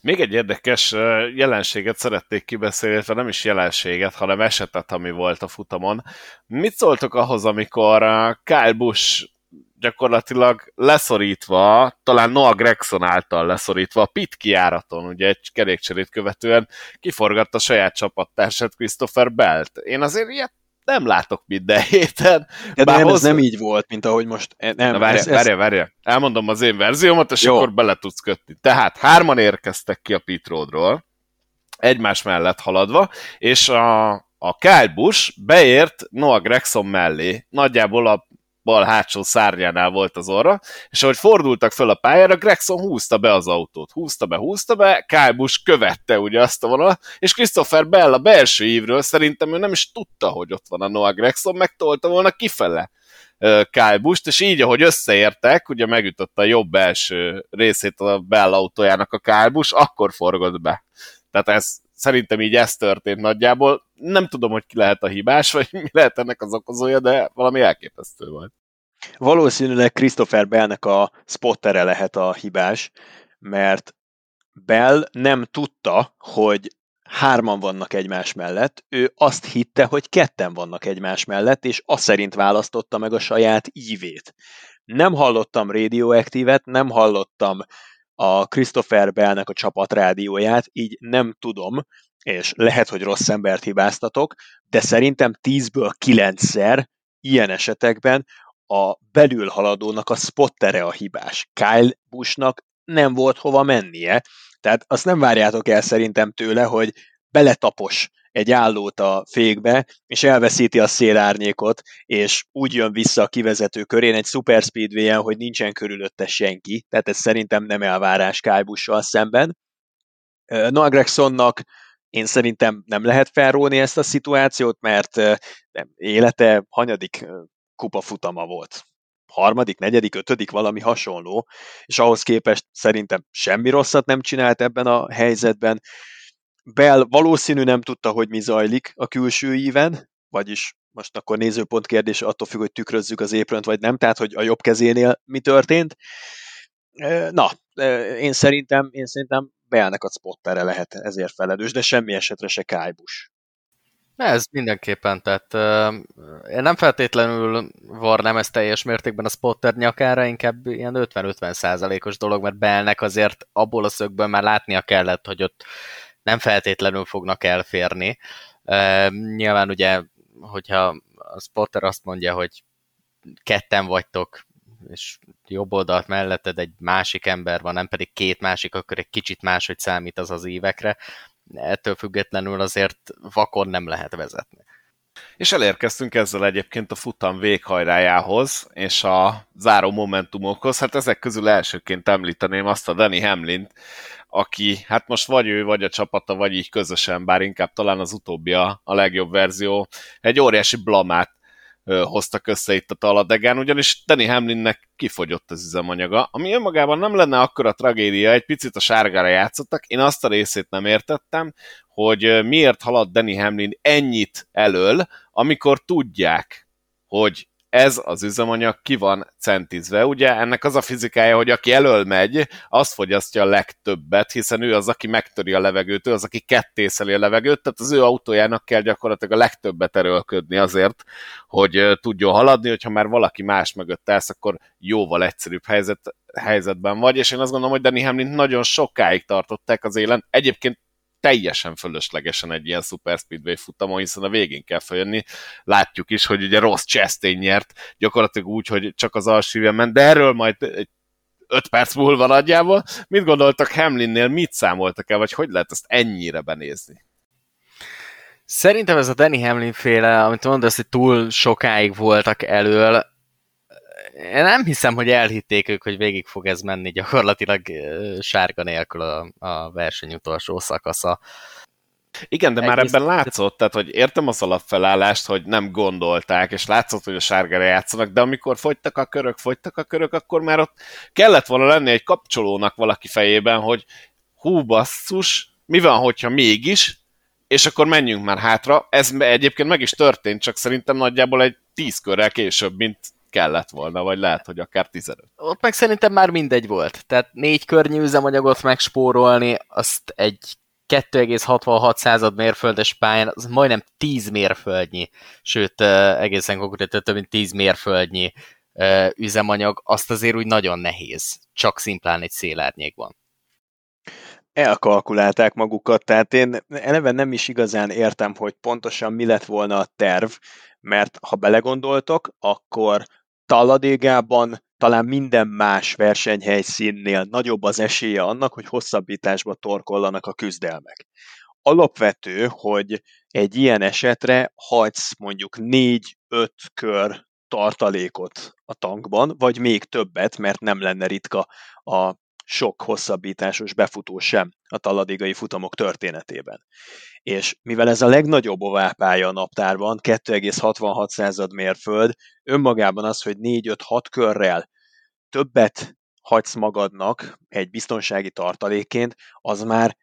Még egy érdekes jelenséget szerették kibeszélni, illetve nem is jelenséget, hanem esetet, ami volt a futamon. Mit szóltok ahhoz, amikor Kyle Busch gyakorlatilag leszorítva, talán Noah Gregson által leszorítva a pit kiáraton, ugye egy kerékcserét követően kiforgatta saját csapattársát Christopher Belt. Én azért ilyet nem látok minden héten. De nem, hozzá... ez nem így volt, mint ahogy most... Eh, nem, Na várja, ez, várja, várja. Elmondom az én verziómat, és Jó. akkor bele tudsz kötni. Tehát hárman érkeztek ki a pit roadról, egymás mellett haladva, és a, a Kyle Busch beért Noah Gregson mellé, nagyjából a bal hátsó szárnyánál volt az orra, és ahogy fordultak föl a pályára, Gregson húzta be az autót. Húzta be, húzta be, Kyle Busch követte ugye azt a vonalat, és Christopher Bell a belső ívről szerintem ő nem is tudta, hogy ott van a Noah Gregson, megtolta volna kifele Kyle Busch-t, és így, ahogy összeértek, ugye megütötte a jobb belső részét a Bell autójának a Kyle Busch, akkor forgott be. Tehát ez, szerintem így ez történt nagyjából. Nem tudom, hogy ki lehet a hibás, vagy mi lehet ennek az okozója, de valami elképesztő volt. Valószínűleg Christopher Bellnek a spottere lehet a hibás, mert Bell nem tudta, hogy hárman vannak egymás mellett, ő azt hitte, hogy ketten vannak egymás mellett, és azt szerint választotta meg a saját ívét. Nem hallottam radioaktívet, nem hallottam a Christopher Bellnek a csapatrádióját, így nem tudom, és lehet, hogy rossz embert hibáztatok, de szerintem 10-ből 9-szer ilyen esetekben a belülhaladónak a spottere a hibás. Kyle Buschnak nem volt hova mennie, tehát azt nem várjátok el szerintem tőle, hogy beletapos egy állót a fékbe, és elveszíti a szélárnyékot, és úgy jön vissza a kivezető körén egy super speedway hogy nincsen körülötte senki, tehát ez szerintem nem elvárás Kyle szemben. Noah Gregsonnak én szerintem nem lehet felróni ezt a szituációt, mert élete hanyadik kupafutama volt. Harmadik, negyedik, ötödik, valami hasonló, és ahhoz képest szerintem semmi rosszat nem csinált ebben a helyzetben. Bell valószínű nem tudta, hogy mi zajlik a külső íven, vagyis most akkor nézőpont kérdés attól függ, hogy tükrözzük az éprönt, vagy nem, tehát hogy a jobb kezénél mi történt. Na, én szerintem, én szerintem Bellnek a spottere lehet ezért felelős, de semmi esetre se Kájbus. Ez mindenképpen, tehát uh, én nem feltétlenül varnám ezt teljes mértékben a spotter nyakára, inkább ilyen 50-50 százalékos dolog, mert Bellnek azért abból a szögből már látnia kellett, hogy ott nem feltétlenül fognak elférni. Nyilván ugye, hogyha a spotter azt mondja, hogy ketten vagytok, és jobb oldalt melletted egy másik ember van, nem pedig két másik, akkor egy kicsit máshogy számít az az évekre. Ettől függetlenül azért vakon nem lehet vezetni. És elérkeztünk ezzel egyébként a futam véghajrájához, és a záró momentumokhoz. Hát ezek közül elsőként említeném azt a Danny Hamlin, aki, hát most vagy ő, vagy a csapata, vagy így közösen, bár inkább talán az utóbbi a, a legjobb verzió, egy óriási blamát hoztak össze itt a taladegán, ugyanis Danny Hamlinnek kifogyott az üzemanyaga, ami önmagában nem lenne akkora tragédia, egy picit a sárgára játszottak, én azt a részét nem értettem, hogy miért halad Danny Hamlin ennyit elől, amikor tudják, hogy ez az üzemanyag ki van centizve. Ugye ennek az a fizikája, hogy aki elől megy, az fogyasztja a legtöbbet, hiszen ő az, aki megtöri a levegőt, ő az, aki kettészeli a levegőt, tehát az ő autójának kell gyakorlatilag a legtöbbet erőlködni azért, hogy tudjon haladni, hogyha már valaki más mögött állsz, akkor jóval egyszerűbb helyzet, helyzetben vagy, és én azt gondolom, hogy Danny Hamlin nagyon sokáig tartották az élen. Egyébként teljesen fölöslegesen egy ilyen Super Speedway futamon, hiszen a végén kell feljönni. Látjuk is, hogy ugye rossz Chastain nyert, gyakorlatilag úgy, hogy csak az alsívja ment, de erről majd egy 5 perc múlva nagyjából. Mit gondoltak Hamlinnél, mit számoltak el, vagy hogy lehet ezt ennyire benézni? Szerintem ez a Danny Hamlin féle, amit mondasz, hogy túl sokáig voltak elől, én nem hiszem, hogy elhitték ők, hogy végig fog ez menni gyakorlatilag sárga nélkül a, a verseny utolsó szakasza. Igen, de már Egész- ebben látszott, tehát hogy értem az alapfelállást, hogy nem gondolták, és látszott, hogy a sárgára játszanak, de amikor fogytak a körök, fogytak a körök, akkor már ott kellett volna lenni egy kapcsolónak valaki fejében, hogy hú basszus, mi van, hogyha mégis, és akkor menjünk már hátra. Ez egyébként meg is történt, csak szerintem nagyjából egy tíz körrel később, mint kellett volna, vagy lehet, hogy akár 15. Ott meg szerintem már mindegy volt. Tehát négy környi üzemanyagot megspórolni, azt egy 2,66 század mérföldes pályán, az majdnem 10 mérföldnyi, sőt egészen konkrétan több mint 10 mérföldnyi üzemanyag, azt azért úgy nagyon nehéz, csak szimplán egy szélárnyékban. elkalkulálták magukat, tehát én eleve nem is igazán értem, hogy pontosan mi lett volna a terv, mert ha belegondoltok, akkor Talladégában talán minden más versenyhelyszínnél nagyobb az esélye annak, hogy hosszabbításba torkollanak a küzdelmek. Alapvető, hogy egy ilyen esetre hagysz mondjuk 4-5 kör tartalékot a tankban, vagy még többet, mert nem lenne ritka a sok hosszabbításos befutó sem a taladigai futamok történetében. És mivel ez a legnagyobb ovápálya a naptárban, 2,66 század mérföld, önmagában az, hogy 4-5-6 körrel többet hagysz magadnak egy biztonsági tartalékként, az már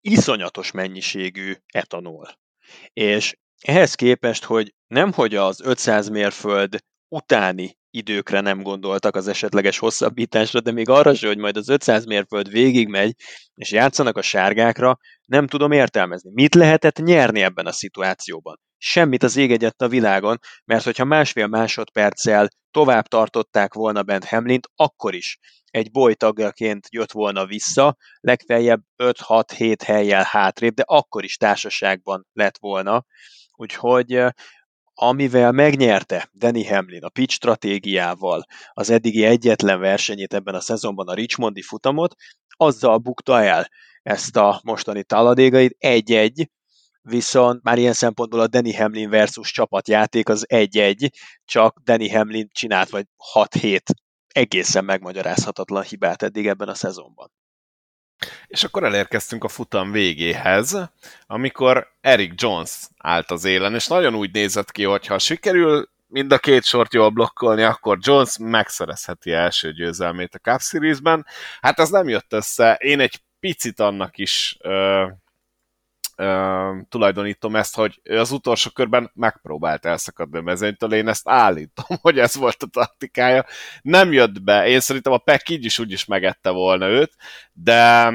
iszonyatos mennyiségű etanol. És ehhez képest, hogy nemhogy az 500 mérföld utáni időkre nem gondoltak az esetleges hosszabbításra, de még arra se, hogy majd az 500 mérföld végigmegy, és játszanak a sárgákra, nem tudom értelmezni. Mit lehetett nyerni ebben a szituációban? Semmit az ég egyet a világon, mert hogyha másfél másodperccel tovább tartották volna bent Hamlint, akkor is egy bolytagjaként jött volna vissza, legfeljebb 5-6-7 helyjel hátrébb, de akkor is társaságban lett volna. Úgyhogy amivel megnyerte Danny Hamlin a pitch stratégiával az eddigi egyetlen versenyét ebben a szezonban a Richmondi futamot, azzal bukta el ezt a mostani taladégait egy-egy, viszont már ilyen szempontból a Danny Hamlin versus csapatjáték az egy-egy, csak Danny Hamlin csinált vagy 6-7 egészen megmagyarázhatatlan hibát eddig ebben a szezonban. És akkor elérkeztünk a futam végéhez, amikor Eric Jones állt az élen, és nagyon úgy nézett ki, hogy ha sikerül mind a két sort jól blokkolni, akkor Jones megszerezheti első győzelmét a Cup Series-ben. Hát ez nem jött össze. Én egy picit annak is tulajdonítom ezt, hogy az utolsó körben megpróbált elszakadni a mezőnytől, én ezt állítom, hogy ez volt a taktikája. Nem jött be, én szerintem a Peck így is úgy is megette volna őt, de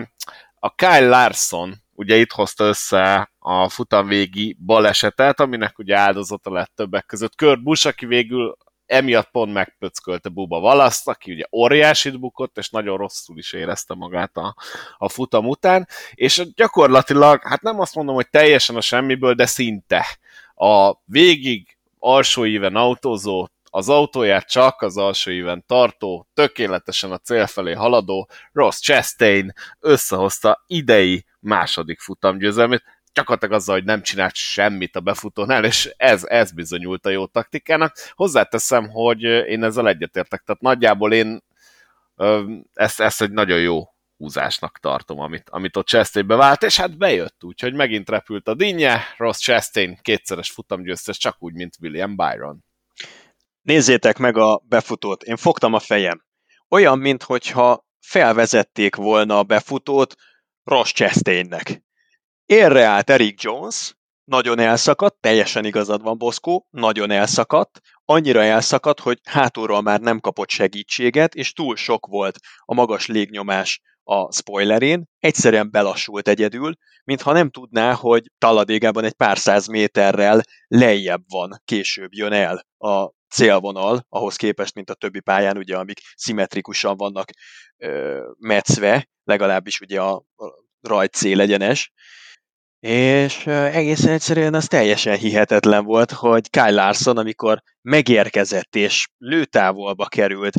a Kyle Larson ugye itt hozta össze a futamvégi balesetet, aminek ugye áldozata lett többek között. Kurt Busch, aki végül emiatt pont megpöckölte Buba Valaszt, aki ugye óriásit bukott, és nagyon rosszul is érezte magát a, a futam után, és gyakorlatilag, hát nem azt mondom, hogy teljesen a semmiből, de szinte. A végig alsó íven autózó, az autóját csak az alsó íven tartó, tökéletesen a cél felé haladó Ross Chastain összehozta idei második futamgyőzelmét, gyakorlatilag azzal, hogy nem csinált semmit a befutónál, és ez, ez bizonyult a jó taktikának. Hozzáteszem, hogy én ezzel egyetértek, tehát nagyjából én ezt, ezt egy nagyon jó húzásnak tartom, amit, amit ott Chastain bevált, és hát bejött, úgyhogy megint repült a dinnye, Ross Chastain kétszeres futamgyőztes, csak úgy, mint William Byron. Nézzétek meg a befutót, én fogtam a fejem. Olyan, mintha felvezették volna a befutót Ross Chastainnek. Érre állt Eric Jones, nagyon elszakadt, teljesen igazad van, Boszkó, nagyon elszakadt, annyira elszakadt, hogy hátulról már nem kapott segítséget, és túl sok volt a magas légnyomás a spoilerén, egyszerűen belassult egyedül, mintha nem tudná, hogy taladégában egy pár száz méterrel lejjebb van, később jön el a célvonal, ahhoz képest, mint a többi pályán, ugye, amik szimmetrikusan vannak ö, metszve, legalábbis ugye a, a rajtcél egyenes, és egészen egyszerűen az teljesen hihetetlen volt, hogy Kyle Larson, amikor megérkezett és lőtávolba került,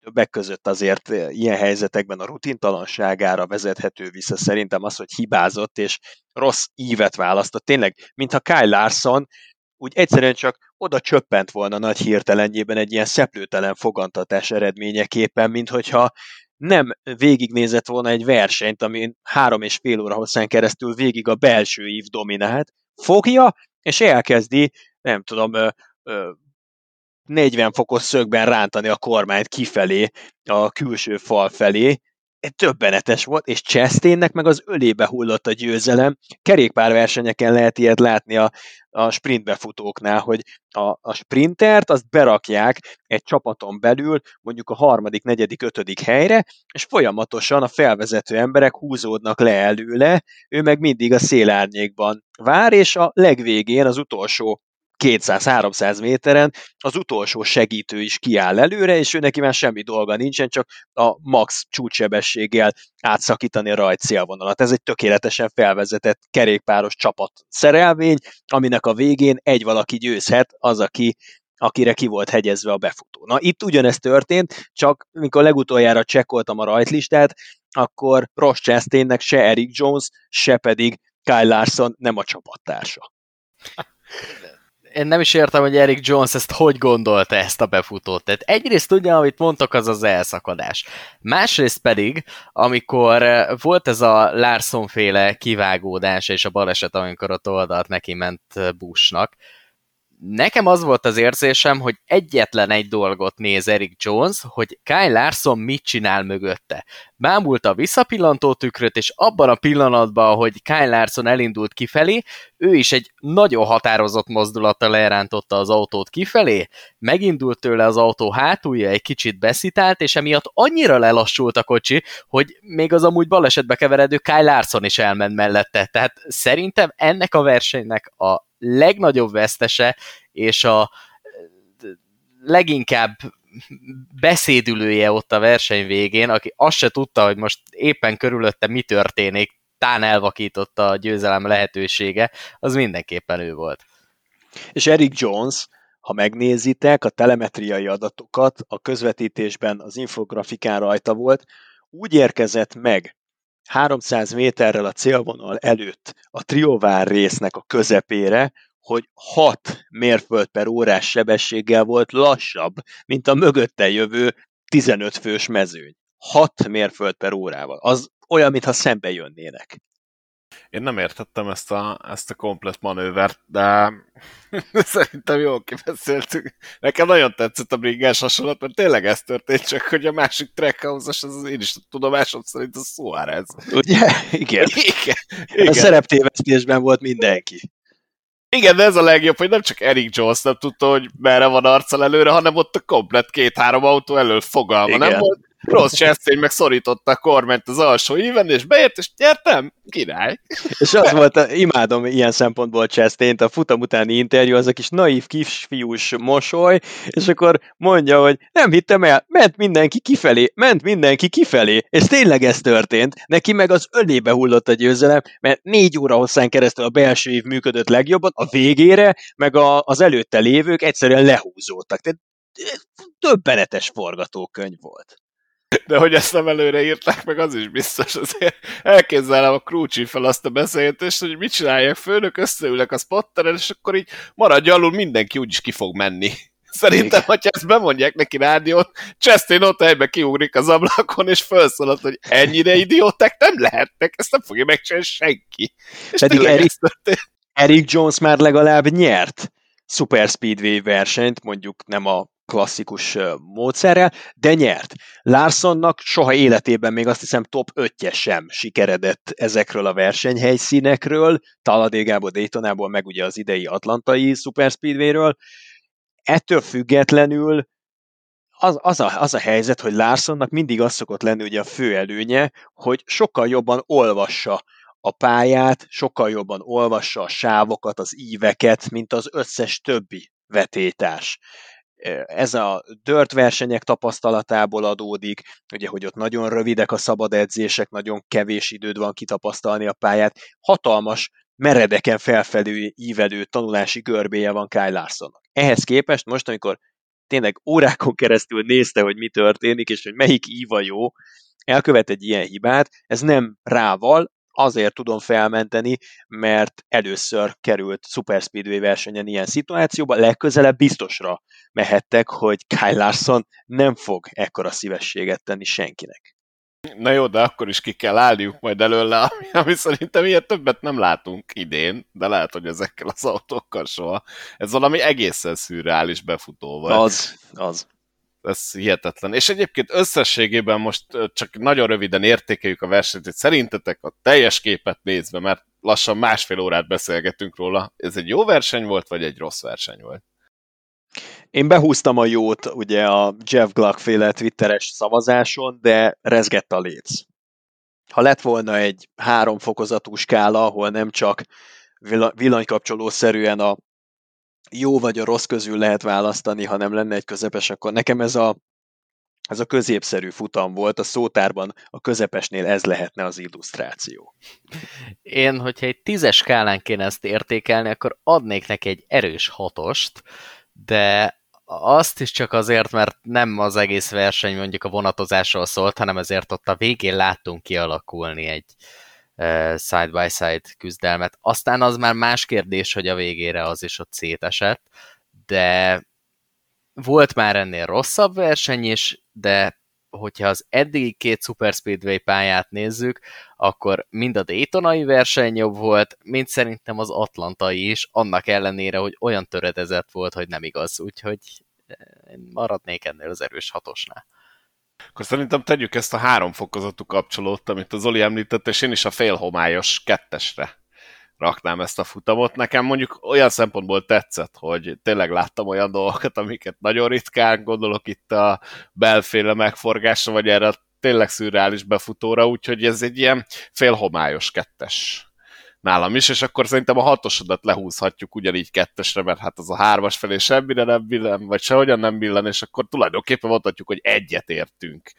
többek között azért ilyen helyzetekben a rutintalanságára vezethető vissza szerintem az, hogy hibázott és rossz ívet választott. Tényleg, mintha Kyle Larson úgy egyszerűen csak oda csöppent volna nagy hirtelenjében egy ilyen szeplőtelen fogantatás eredményeképpen, mint hogyha nem végignézett volna egy versenyt, ami három és fél óra hosszán keresztül végig a belső ív dominált, fogja, és elkezdi, nem tudom, 40 fokos szögben rántani a kormányt kifelé, a külső fal felé, többenetes volt, és Chastainnek meg az ölébe hullott a győzelem. Kerékpárversenyeken lehet ilyet látni a, a sprintbefutóknál, hogy a, a sprintert azt berakják egy csapaton belül, mondjuk a harmadik, negyedik, ötödik helyre, és folyamatosan a felvezető emberek húzódnak le előle, ő meg mindig a szélárnyékban vár, és a legvégén az utolsó 200-300 méteren az utolsó segítő is kiáll előre, és ő neki már semmi dolga nincsen, csak a max csúcssebességgel átszakítani a rajt szélvonalat. Ez egy tökéletesen felvezetett kerékpáros csapat szerelvény, aminek a végén egy valaki győzhet, az, aki akire ki volt hegyezve a befutó. Na itt ugyanezt történt, csak mikor legutoljára csekkoltam a rajtlistát, akkor Ross Chastainnek se Eric Jones, se pedig Kyle Larson nem a csapattársa én nem is értem, hogy Eric Jones ezt hogy gondolta ezt a befutót. Tehát egyrészt ugye, amit mondtok, az az elszakadás. Másrészt pedig, amikor eh, volt ez a Larson féle kivágódás és a baleset, amikor ott oldalt neki ment eh, Bushnak, nekem az volt az érzésem, hogy egyetlen egy dolgot néz Eric Jones, hogy Kyle Larson mit csinál mögötte. Bámult a visszapillantó tükröt, és abban a pillanatban, hogy Kyle Larson elindult kifelé, ő is egy nagyon határozott mozdulattal elrántotta az autót kifelé, megindult tőle az autó hátulja, egy kicsit beszitált, és emiatt annyira lelassult a kocsi, hogy még az amúgy balesetbe keveredő Kyle Larson is elment mellette. Tehát szerintem ennek a versenynek a legnagyobb vesztese, és a leginkább beszédülője ott a verseny végén, aki azt se tudta, hogy most éppen körülötte mi történik, tán elvakította a győzelem lehetősége, az mindenképpen ő volt. És Eric Jones, ha megnézitek a telemetriai adatokat, a közvetítésben az infografikán rajta volt, úgy érkezett meg 300 méterrel a célvonal előtt a triovár résznek a közepére, hogy 6 mérföld per órás sebességgel volt lassabb, mint a mögötte jövő 15 fős mezőny. 6 mérföld per órával. Az olyan, mintha szembe jönnének. Én nem értettem ezt a, ezt a komplet manővert, de szerintem jól kibeszéltük. Nekem nagyon tetszett a bringás hasonlat, mert tényleg ez történt, csak hogy a másik trackhouse az, az én is tudomásom szerint a Suárez. Ugye? Igen. Igen. Igen. A szereptévesztésben volt mindenki. Igen, de ez a legjobb, hogy nem csak Eric Jones nem tudta, hogy merre van arccal előre, hanem ott a komplet két-három autó elől fogalma Igen. nem volt. Rossz Chastain meg szorította a kormányt az alsó íven, és beért, és nyertem, király. És az volt, imádom ilyen szempontból chastain a futam utáni interjú, az a kis naív kisfiús mosoly, és akkor mondja, hogy nem hittem el, ment mindenki kifelé, ment mindenki kifelé, és tényleg ez történt. Neki meg az ölébe hullott a győzelem, mert négy óra hosszán keresztül a belső év működött legjobban, a végére, meg a, az előtte lévők egyszerűen lehúzódtak. Tehát többenetes forgatókönyv volt. De hogy ezt nem előre írták meg, az is biztos. Azért elképzelem a Krúcsi fel azt a beszélgetést, hogy mit csinálják, főnök, összeülek a spotteren, és akkor így maradj alul, mindenki úgyis ki fog menni. Szerintem, ha ezt bemondják neki rádiót, Chastain ott helyben kiugrik az ablakon, és felszólalt, hogy ennyire idióták nem lehetnek, ezt nem fogja megcsinálni senki. És Pedig Eric, Eric Jones már legalább nyert Super Speedway versenyt, mondjuk nem a klasszikus módszerrel, de nyert. Larsonnak soha életében még azt hiszem top 5 sem sikeredett ezekről a versenyhelyszínekről, Taladégából, Daytonából, meg ugye az idei Atlantai Super Speedwayről. Ettől függetlenül az, az, a, az a helyzet, hogy Larsonnak mindig az szokott lenni ugye a fő előnye, hogy sokkal jobban olvassa a pályát, sokkal jobban olvassa a sávokat, az íveket, mint az összes többi vetétás ez a dört versenyek tapasztalatából adódik, ugye, hogy ott nagyon rövidek a szabad edzések, nagyon kevés időd van kitapasztalni a pályát, hatalmas, meredeken felfelő ívelő tanulási görbéje van Kyle Larsonnak. Ehhez képest most, amikor tényleg órákon keresztül nézte, hogy mi történik, és hogy melyik íva jó, elkövet egy ilyen hibát, ez nem rával, azért tudom felmenteni, mert először került Super Speedway versenyen ilyen szituációba, legközelebb biztosra mehettek, hogy Kyle Larson nem fog ekkora szívességet tenni senkinek. Na jó, de akkor is ki kell állniuk majd előle, ami, ami szerintem ilyen többet nem látunk idén, de lehet, hogy ezekkel az autókkal soha. Ez valami egészen szürreális befutó volt. Az, az. Ez hihetetlen. És egyébként összességében most csak nagyon röviden értékeljük a versenyt, hogy szerintetek a teljes képet nézve, mert lassan másfél órát beszélgetünk róla, ez egy jó verseny volt, vagy egy rossz verseny volt? Én behúztam a jót ugye a Jeff Gluck féle twitteres szavazáson, de rezgett a léc. Ha lett volna egy három fokozatú skála, ahol nem csak villanykapcsolószerűen a jó vagy a rossz közül lehet választani, ha nem lenne egy közepes, akkor nekem ez a, ez a középszerű futam volt, a szótárban a közepesnél ez lehetne az illusztráció. Én, hogyha egy tízes skálán kéne ezt értékelni, akkor adnék neki egy erős hatost, de azt is csak azért, mert nem az egész verseny mondjuk a vonatozásról szólt, hanem ezért ott a végén láttunk kialakulni egy side-by-side küzdelmet. Aztán az már más kérdés, hogy a végére az is ott szétesett, de volt már ennél rosszabb verseny is, de hogyha az eddigi két Super Speedway pályát nézzük, akkor mind a Daytonai verseny jobb volt, mint szerintem az Atlantai is, annak ellenére, hogy olyan töredezett volt, hogy nem igaz, úgyhogy maradnék ennél az erős hatosnál. Akkor szerintem tegyük ezt a három fokozatú kapcsolót, amit az Oli említett, és én is a félhomályos kettesre raknám ezt a futamot. Nekem mondjuk olyan szempontból tetszett, hogy tényleg láttam olyan dolgokat, amiket nagyon ritkán gondolok itt a belféle megforgásra, vagy erre a tényleg szürreális befutóra, úgyhogy ez egy ilyen félhomályos kettes nálam is, és akkor szerintem a hatosodat lehúzhatjuk ugyanígy kettesre, mert hát az a hármas felé semmire nem billen, vagy sehogyan nem billen, és akkor tulajdonképpen mondhatjuk, hogy egyet értünk.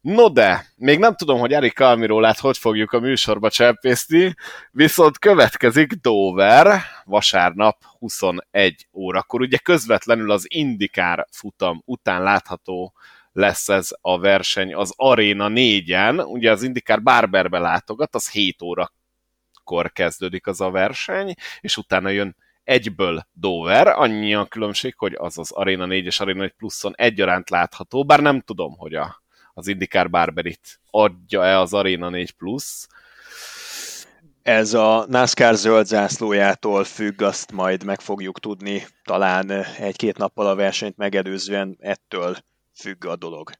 No de, még nem tudom, hogy Erik Almirólát hogy fogjuk a műsorba csempészni, viszont következik Dover, vasárnap 21 órakor. Ugye közvetlenül az Indikár futam után látható lesz ez a verseny az Arena 4-en, ugye az Indikár Barberbe látogat, az 7 órakor kezdődik az a verseny, és utána jön egyből Dover, annyi a különbség, hogy az az Arena 4 és Arena 1 pluszon egyaránt látható, bár nem tudom, hogy a az IndyCar Barberit adja-e az Arena 4 Plus. Ez a NASCAR zöld zászlójától függ, azt majd meg fogjuk tudni, talán egy-két nappal a versenyt megelőzően ettől függ a dolog.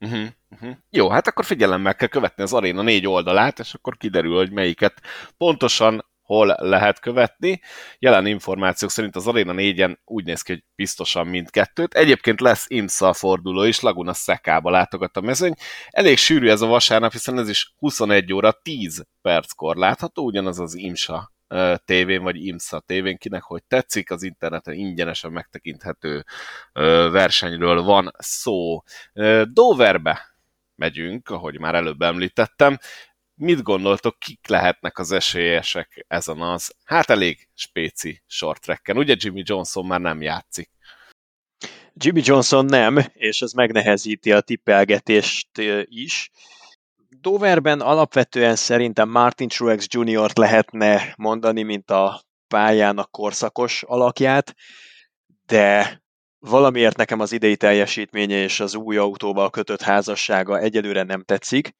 Uh-huh. Jó, hát akkor figyelemmel kell követni az Arena négy oldalát, és akkor kiderül, hogy melyiket pontosan hol lehet követni. Jelen információk szerint az Arena 4-en úgy néz ki, hogy biztosan mindkettőt. Egyébként lesz IMSA forduló is, Laguna Szekába látogat a mezőny. Elég sűrű ez a vasárnap, hiszen ez is 21 óra 10 perckor látható, ugyanaz az IMSA tévén, vagy IMSA tévén, kinek hogy tetszik, az interneten ingyenesen megtekinthető versenyről van szó. Doverbe megyünk, ahogy már előbb említettem mit gondoltok, kik lehetnek az esélyesek ezen az, hát elég spéci short tracken. Ugye Jimmy Johnson már nem játszik. Jimmy Johnson nem, és ez megnehezíti a tippelgetést is. Doverben alapvetően szerintem Martin Truex Jr.-t lehetne mondani, mint a pályának korszakos alakját, de valamiért nekem az idei teljesítménye és az új autóval kötött házassága egyelőre nem tetszik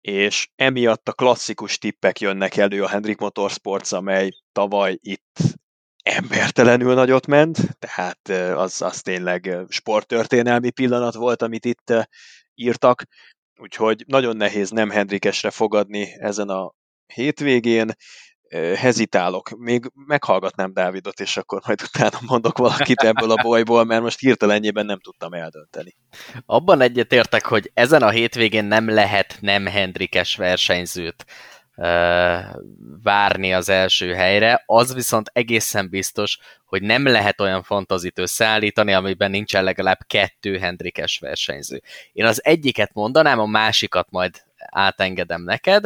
és emiatt a klasszikus tippek jönnek elő a Hendrik Motorsports, amely tavaly itt embertelenül nagyot ment, tehát az, az tényleg sporttörténelmi pillanat volt, amit itt írtak, úgyhogy nagyon nehéz nem Hendrikesre fogadni ezen a hétvégén, hezitálok. Még meghallgatnám Dávidot, és akkor majd utána mondok valakit ebből a bolyból, mert most hirtelenjében nem tudtam eldönteni. Abban egyetértek, hogy ezen a hétvégén nem lehet nem Hendrikes versenyzőt várni az első helyre, az viszont egészen biztos, hogy nem lehet olyan fantazit összeállítani, amiben nincsen legalább kettő Hendrikes versenyző. Én az egyiket mondanám, a másikat majd átengedem neked,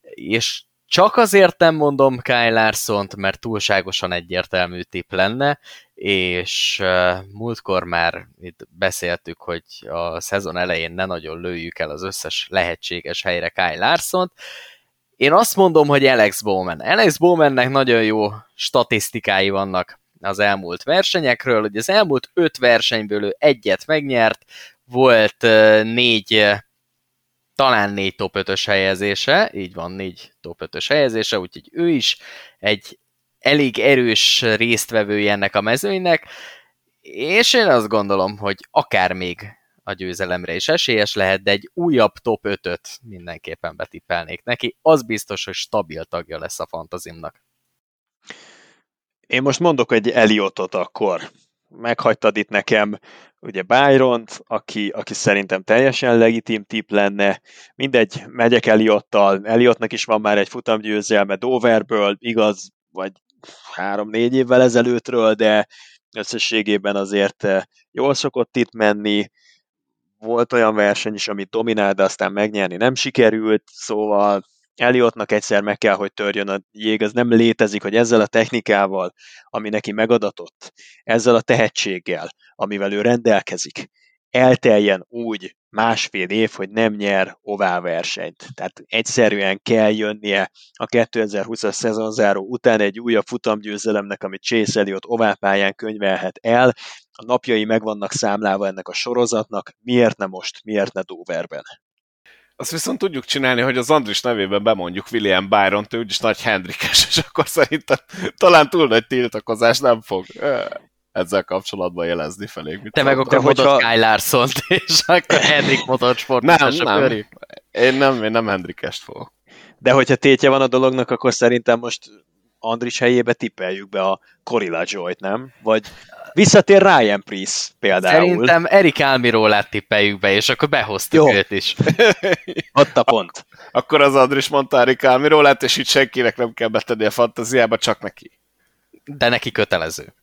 és csak azért nem mondom Kyle larson mert túlságosan egyértelmű tip lenne, és múltkor már itt beszéltük, hogy a szezon elején ne nagyon lőjük el az összes lehetséges helyre Kyle larson Én azt mondom, hogy Alex Bowman. Alex Bowmannek nagyon jó statisztikái vannak az elmúlt versenyekről, hogy az elmúlt öt versenyből ő egyet megnyert, volt négy talán négy top 5-ös helyezése, így van, négy top 5-ös helyezése, úgyhogy ő is egy elég erős résztvevője ennek a mezőnynek, és én azt gondolom, hogy akár még a győzelemre is esélyes lehet, de egy újabb top 5-öt mindenképpen betippelnék neki. Az biztos, hogy stabil tagja lesz a fantazimnak. Én most mondok egy Eliotot akkor. Meghagytad itt nekem ugye byron aki, aki szerintem teljesen legitim tip lenne. Mindegy, megyek Eliottal. Eliotnak is van már egy futamgyőzelme Doverből, igaz, vagy három-négy évvel ezelőttről, de összességében azért eh, jól szokott itt menni, volt olyan verseny is, amit dominál, de aztán megnyerni nem sikerült, szóval Eliottnak egyszer meg kell, hogy törjön a jég, ez nem létezik, hogy ezzel a technikával, ami neki megadatott, ezzel a tehetséggel, amivel ő rendelkezik, elteljen úgy másfél év, hogy nem nyer ovál versenyt. Tehát egyszerűen kell jönnie a 2020-as szezonzáró után egy újabb futamgyőzelemnek, amit Chase Elliott oválpályán könyvelhet el. A napjai meg vannak számlálva ennek a sorozatnak, miért ne most, miért ne Doverben? Azt viszont tudjuk csinálni, hogy az Andris nevében bemondjuk William byron ő úgyis nagy Hendrikes, és akkor szerintem talán túl nagy tiltakozás nem fog ezzel kapcsolatban jelezni felé. Te meg akkor hogyha... Kyle larson és akkor Hendrik Motorsport. Nem, nem. Én nem, én nem Hendrikest fogok. De hogyha tétje van a dolognak, akkor szerintem most Andris helyébe tippeljük be a Corilla Joy-t, nem? Vagy visszatér Ryan Priest például. Szerintem Erik Almirólát tippeljük be, és akkor behoztuk Jó. őt is. Ott a pont. Akkor az Andris mondta Erik Almirólát, és itt senkinek nem kell betenni a fantáziába, csak neki. De neki kötelező.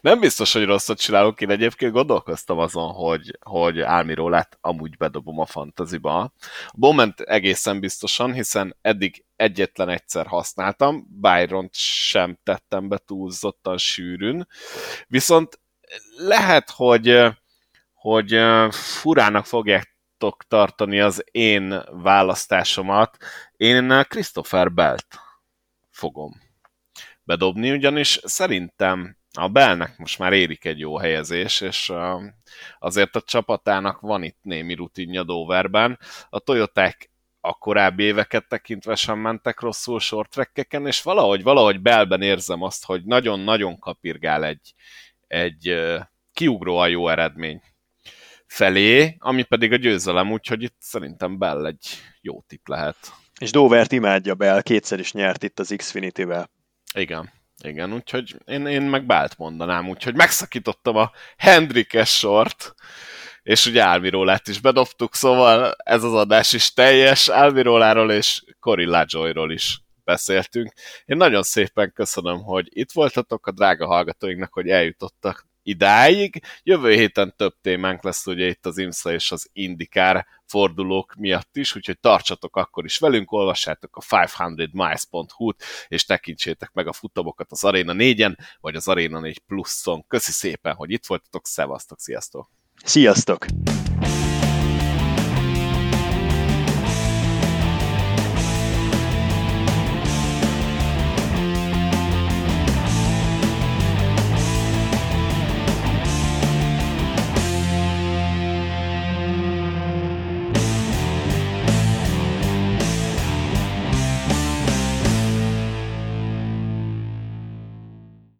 Nem biztos, hogy rosszat csinálok, én egyébként gondolkoztam azon, hogy, hogy Álmirólát amúgy bedobom a fantaziba. A moment egészen biztosan, hiszen eddig egyetlen egyszer használtam, byron sem tettem be túlzottan sűrűn, viszont lehet, hogy, hogy furának fogjátok tartani az én választásomat. Én Christopher Belt fogom bedobni, ugyanis szerintem a Bellnek most már érik egy jó helyezés, és azért a csapatának van itt némi rutinja Doverben. A Toyoták a korábbi éveket tekintve sem mentek rosszul shorttrackeken, és valahogy, valahogy belben érzem azt, hogy nagyon-nagyon kapirgál egy, egy kiugróan jó eredmény felé, ami pedig a győzelem, úgyhogy itt szerintem Bell egy jó tip lehet. És Dovert imádja Bell, kétszer is nyert itt az Xfinity-vel. Igen, igen, úgyhogy én, én meg Bált mondanám, úgyhogy megszakítottam a Hendrikes sort, és ugye Álmirólát is bedobtuk, szóval ez az adás is teljes, Álmiróláról és Corilla Joyról is beszéltünk. Én nagyon szépen köszönöm, hogy itt voltatok, a drága hallgatóinknak, hogy eljutottak idáig. Jövő héten több témánk lesz ugye itt az IMSA és az Indikár fordulók miatt is, úgyhogy tartsatok akkor is velünk, olvassátok a 500miles.hu-t, és tekintsétek meg a futamokat az Arena 4-en, vagy az Arena 4 Pluszon. Köszi szépen, hogy itt voltatok, szevasztok, sziasztok! Sziasztok!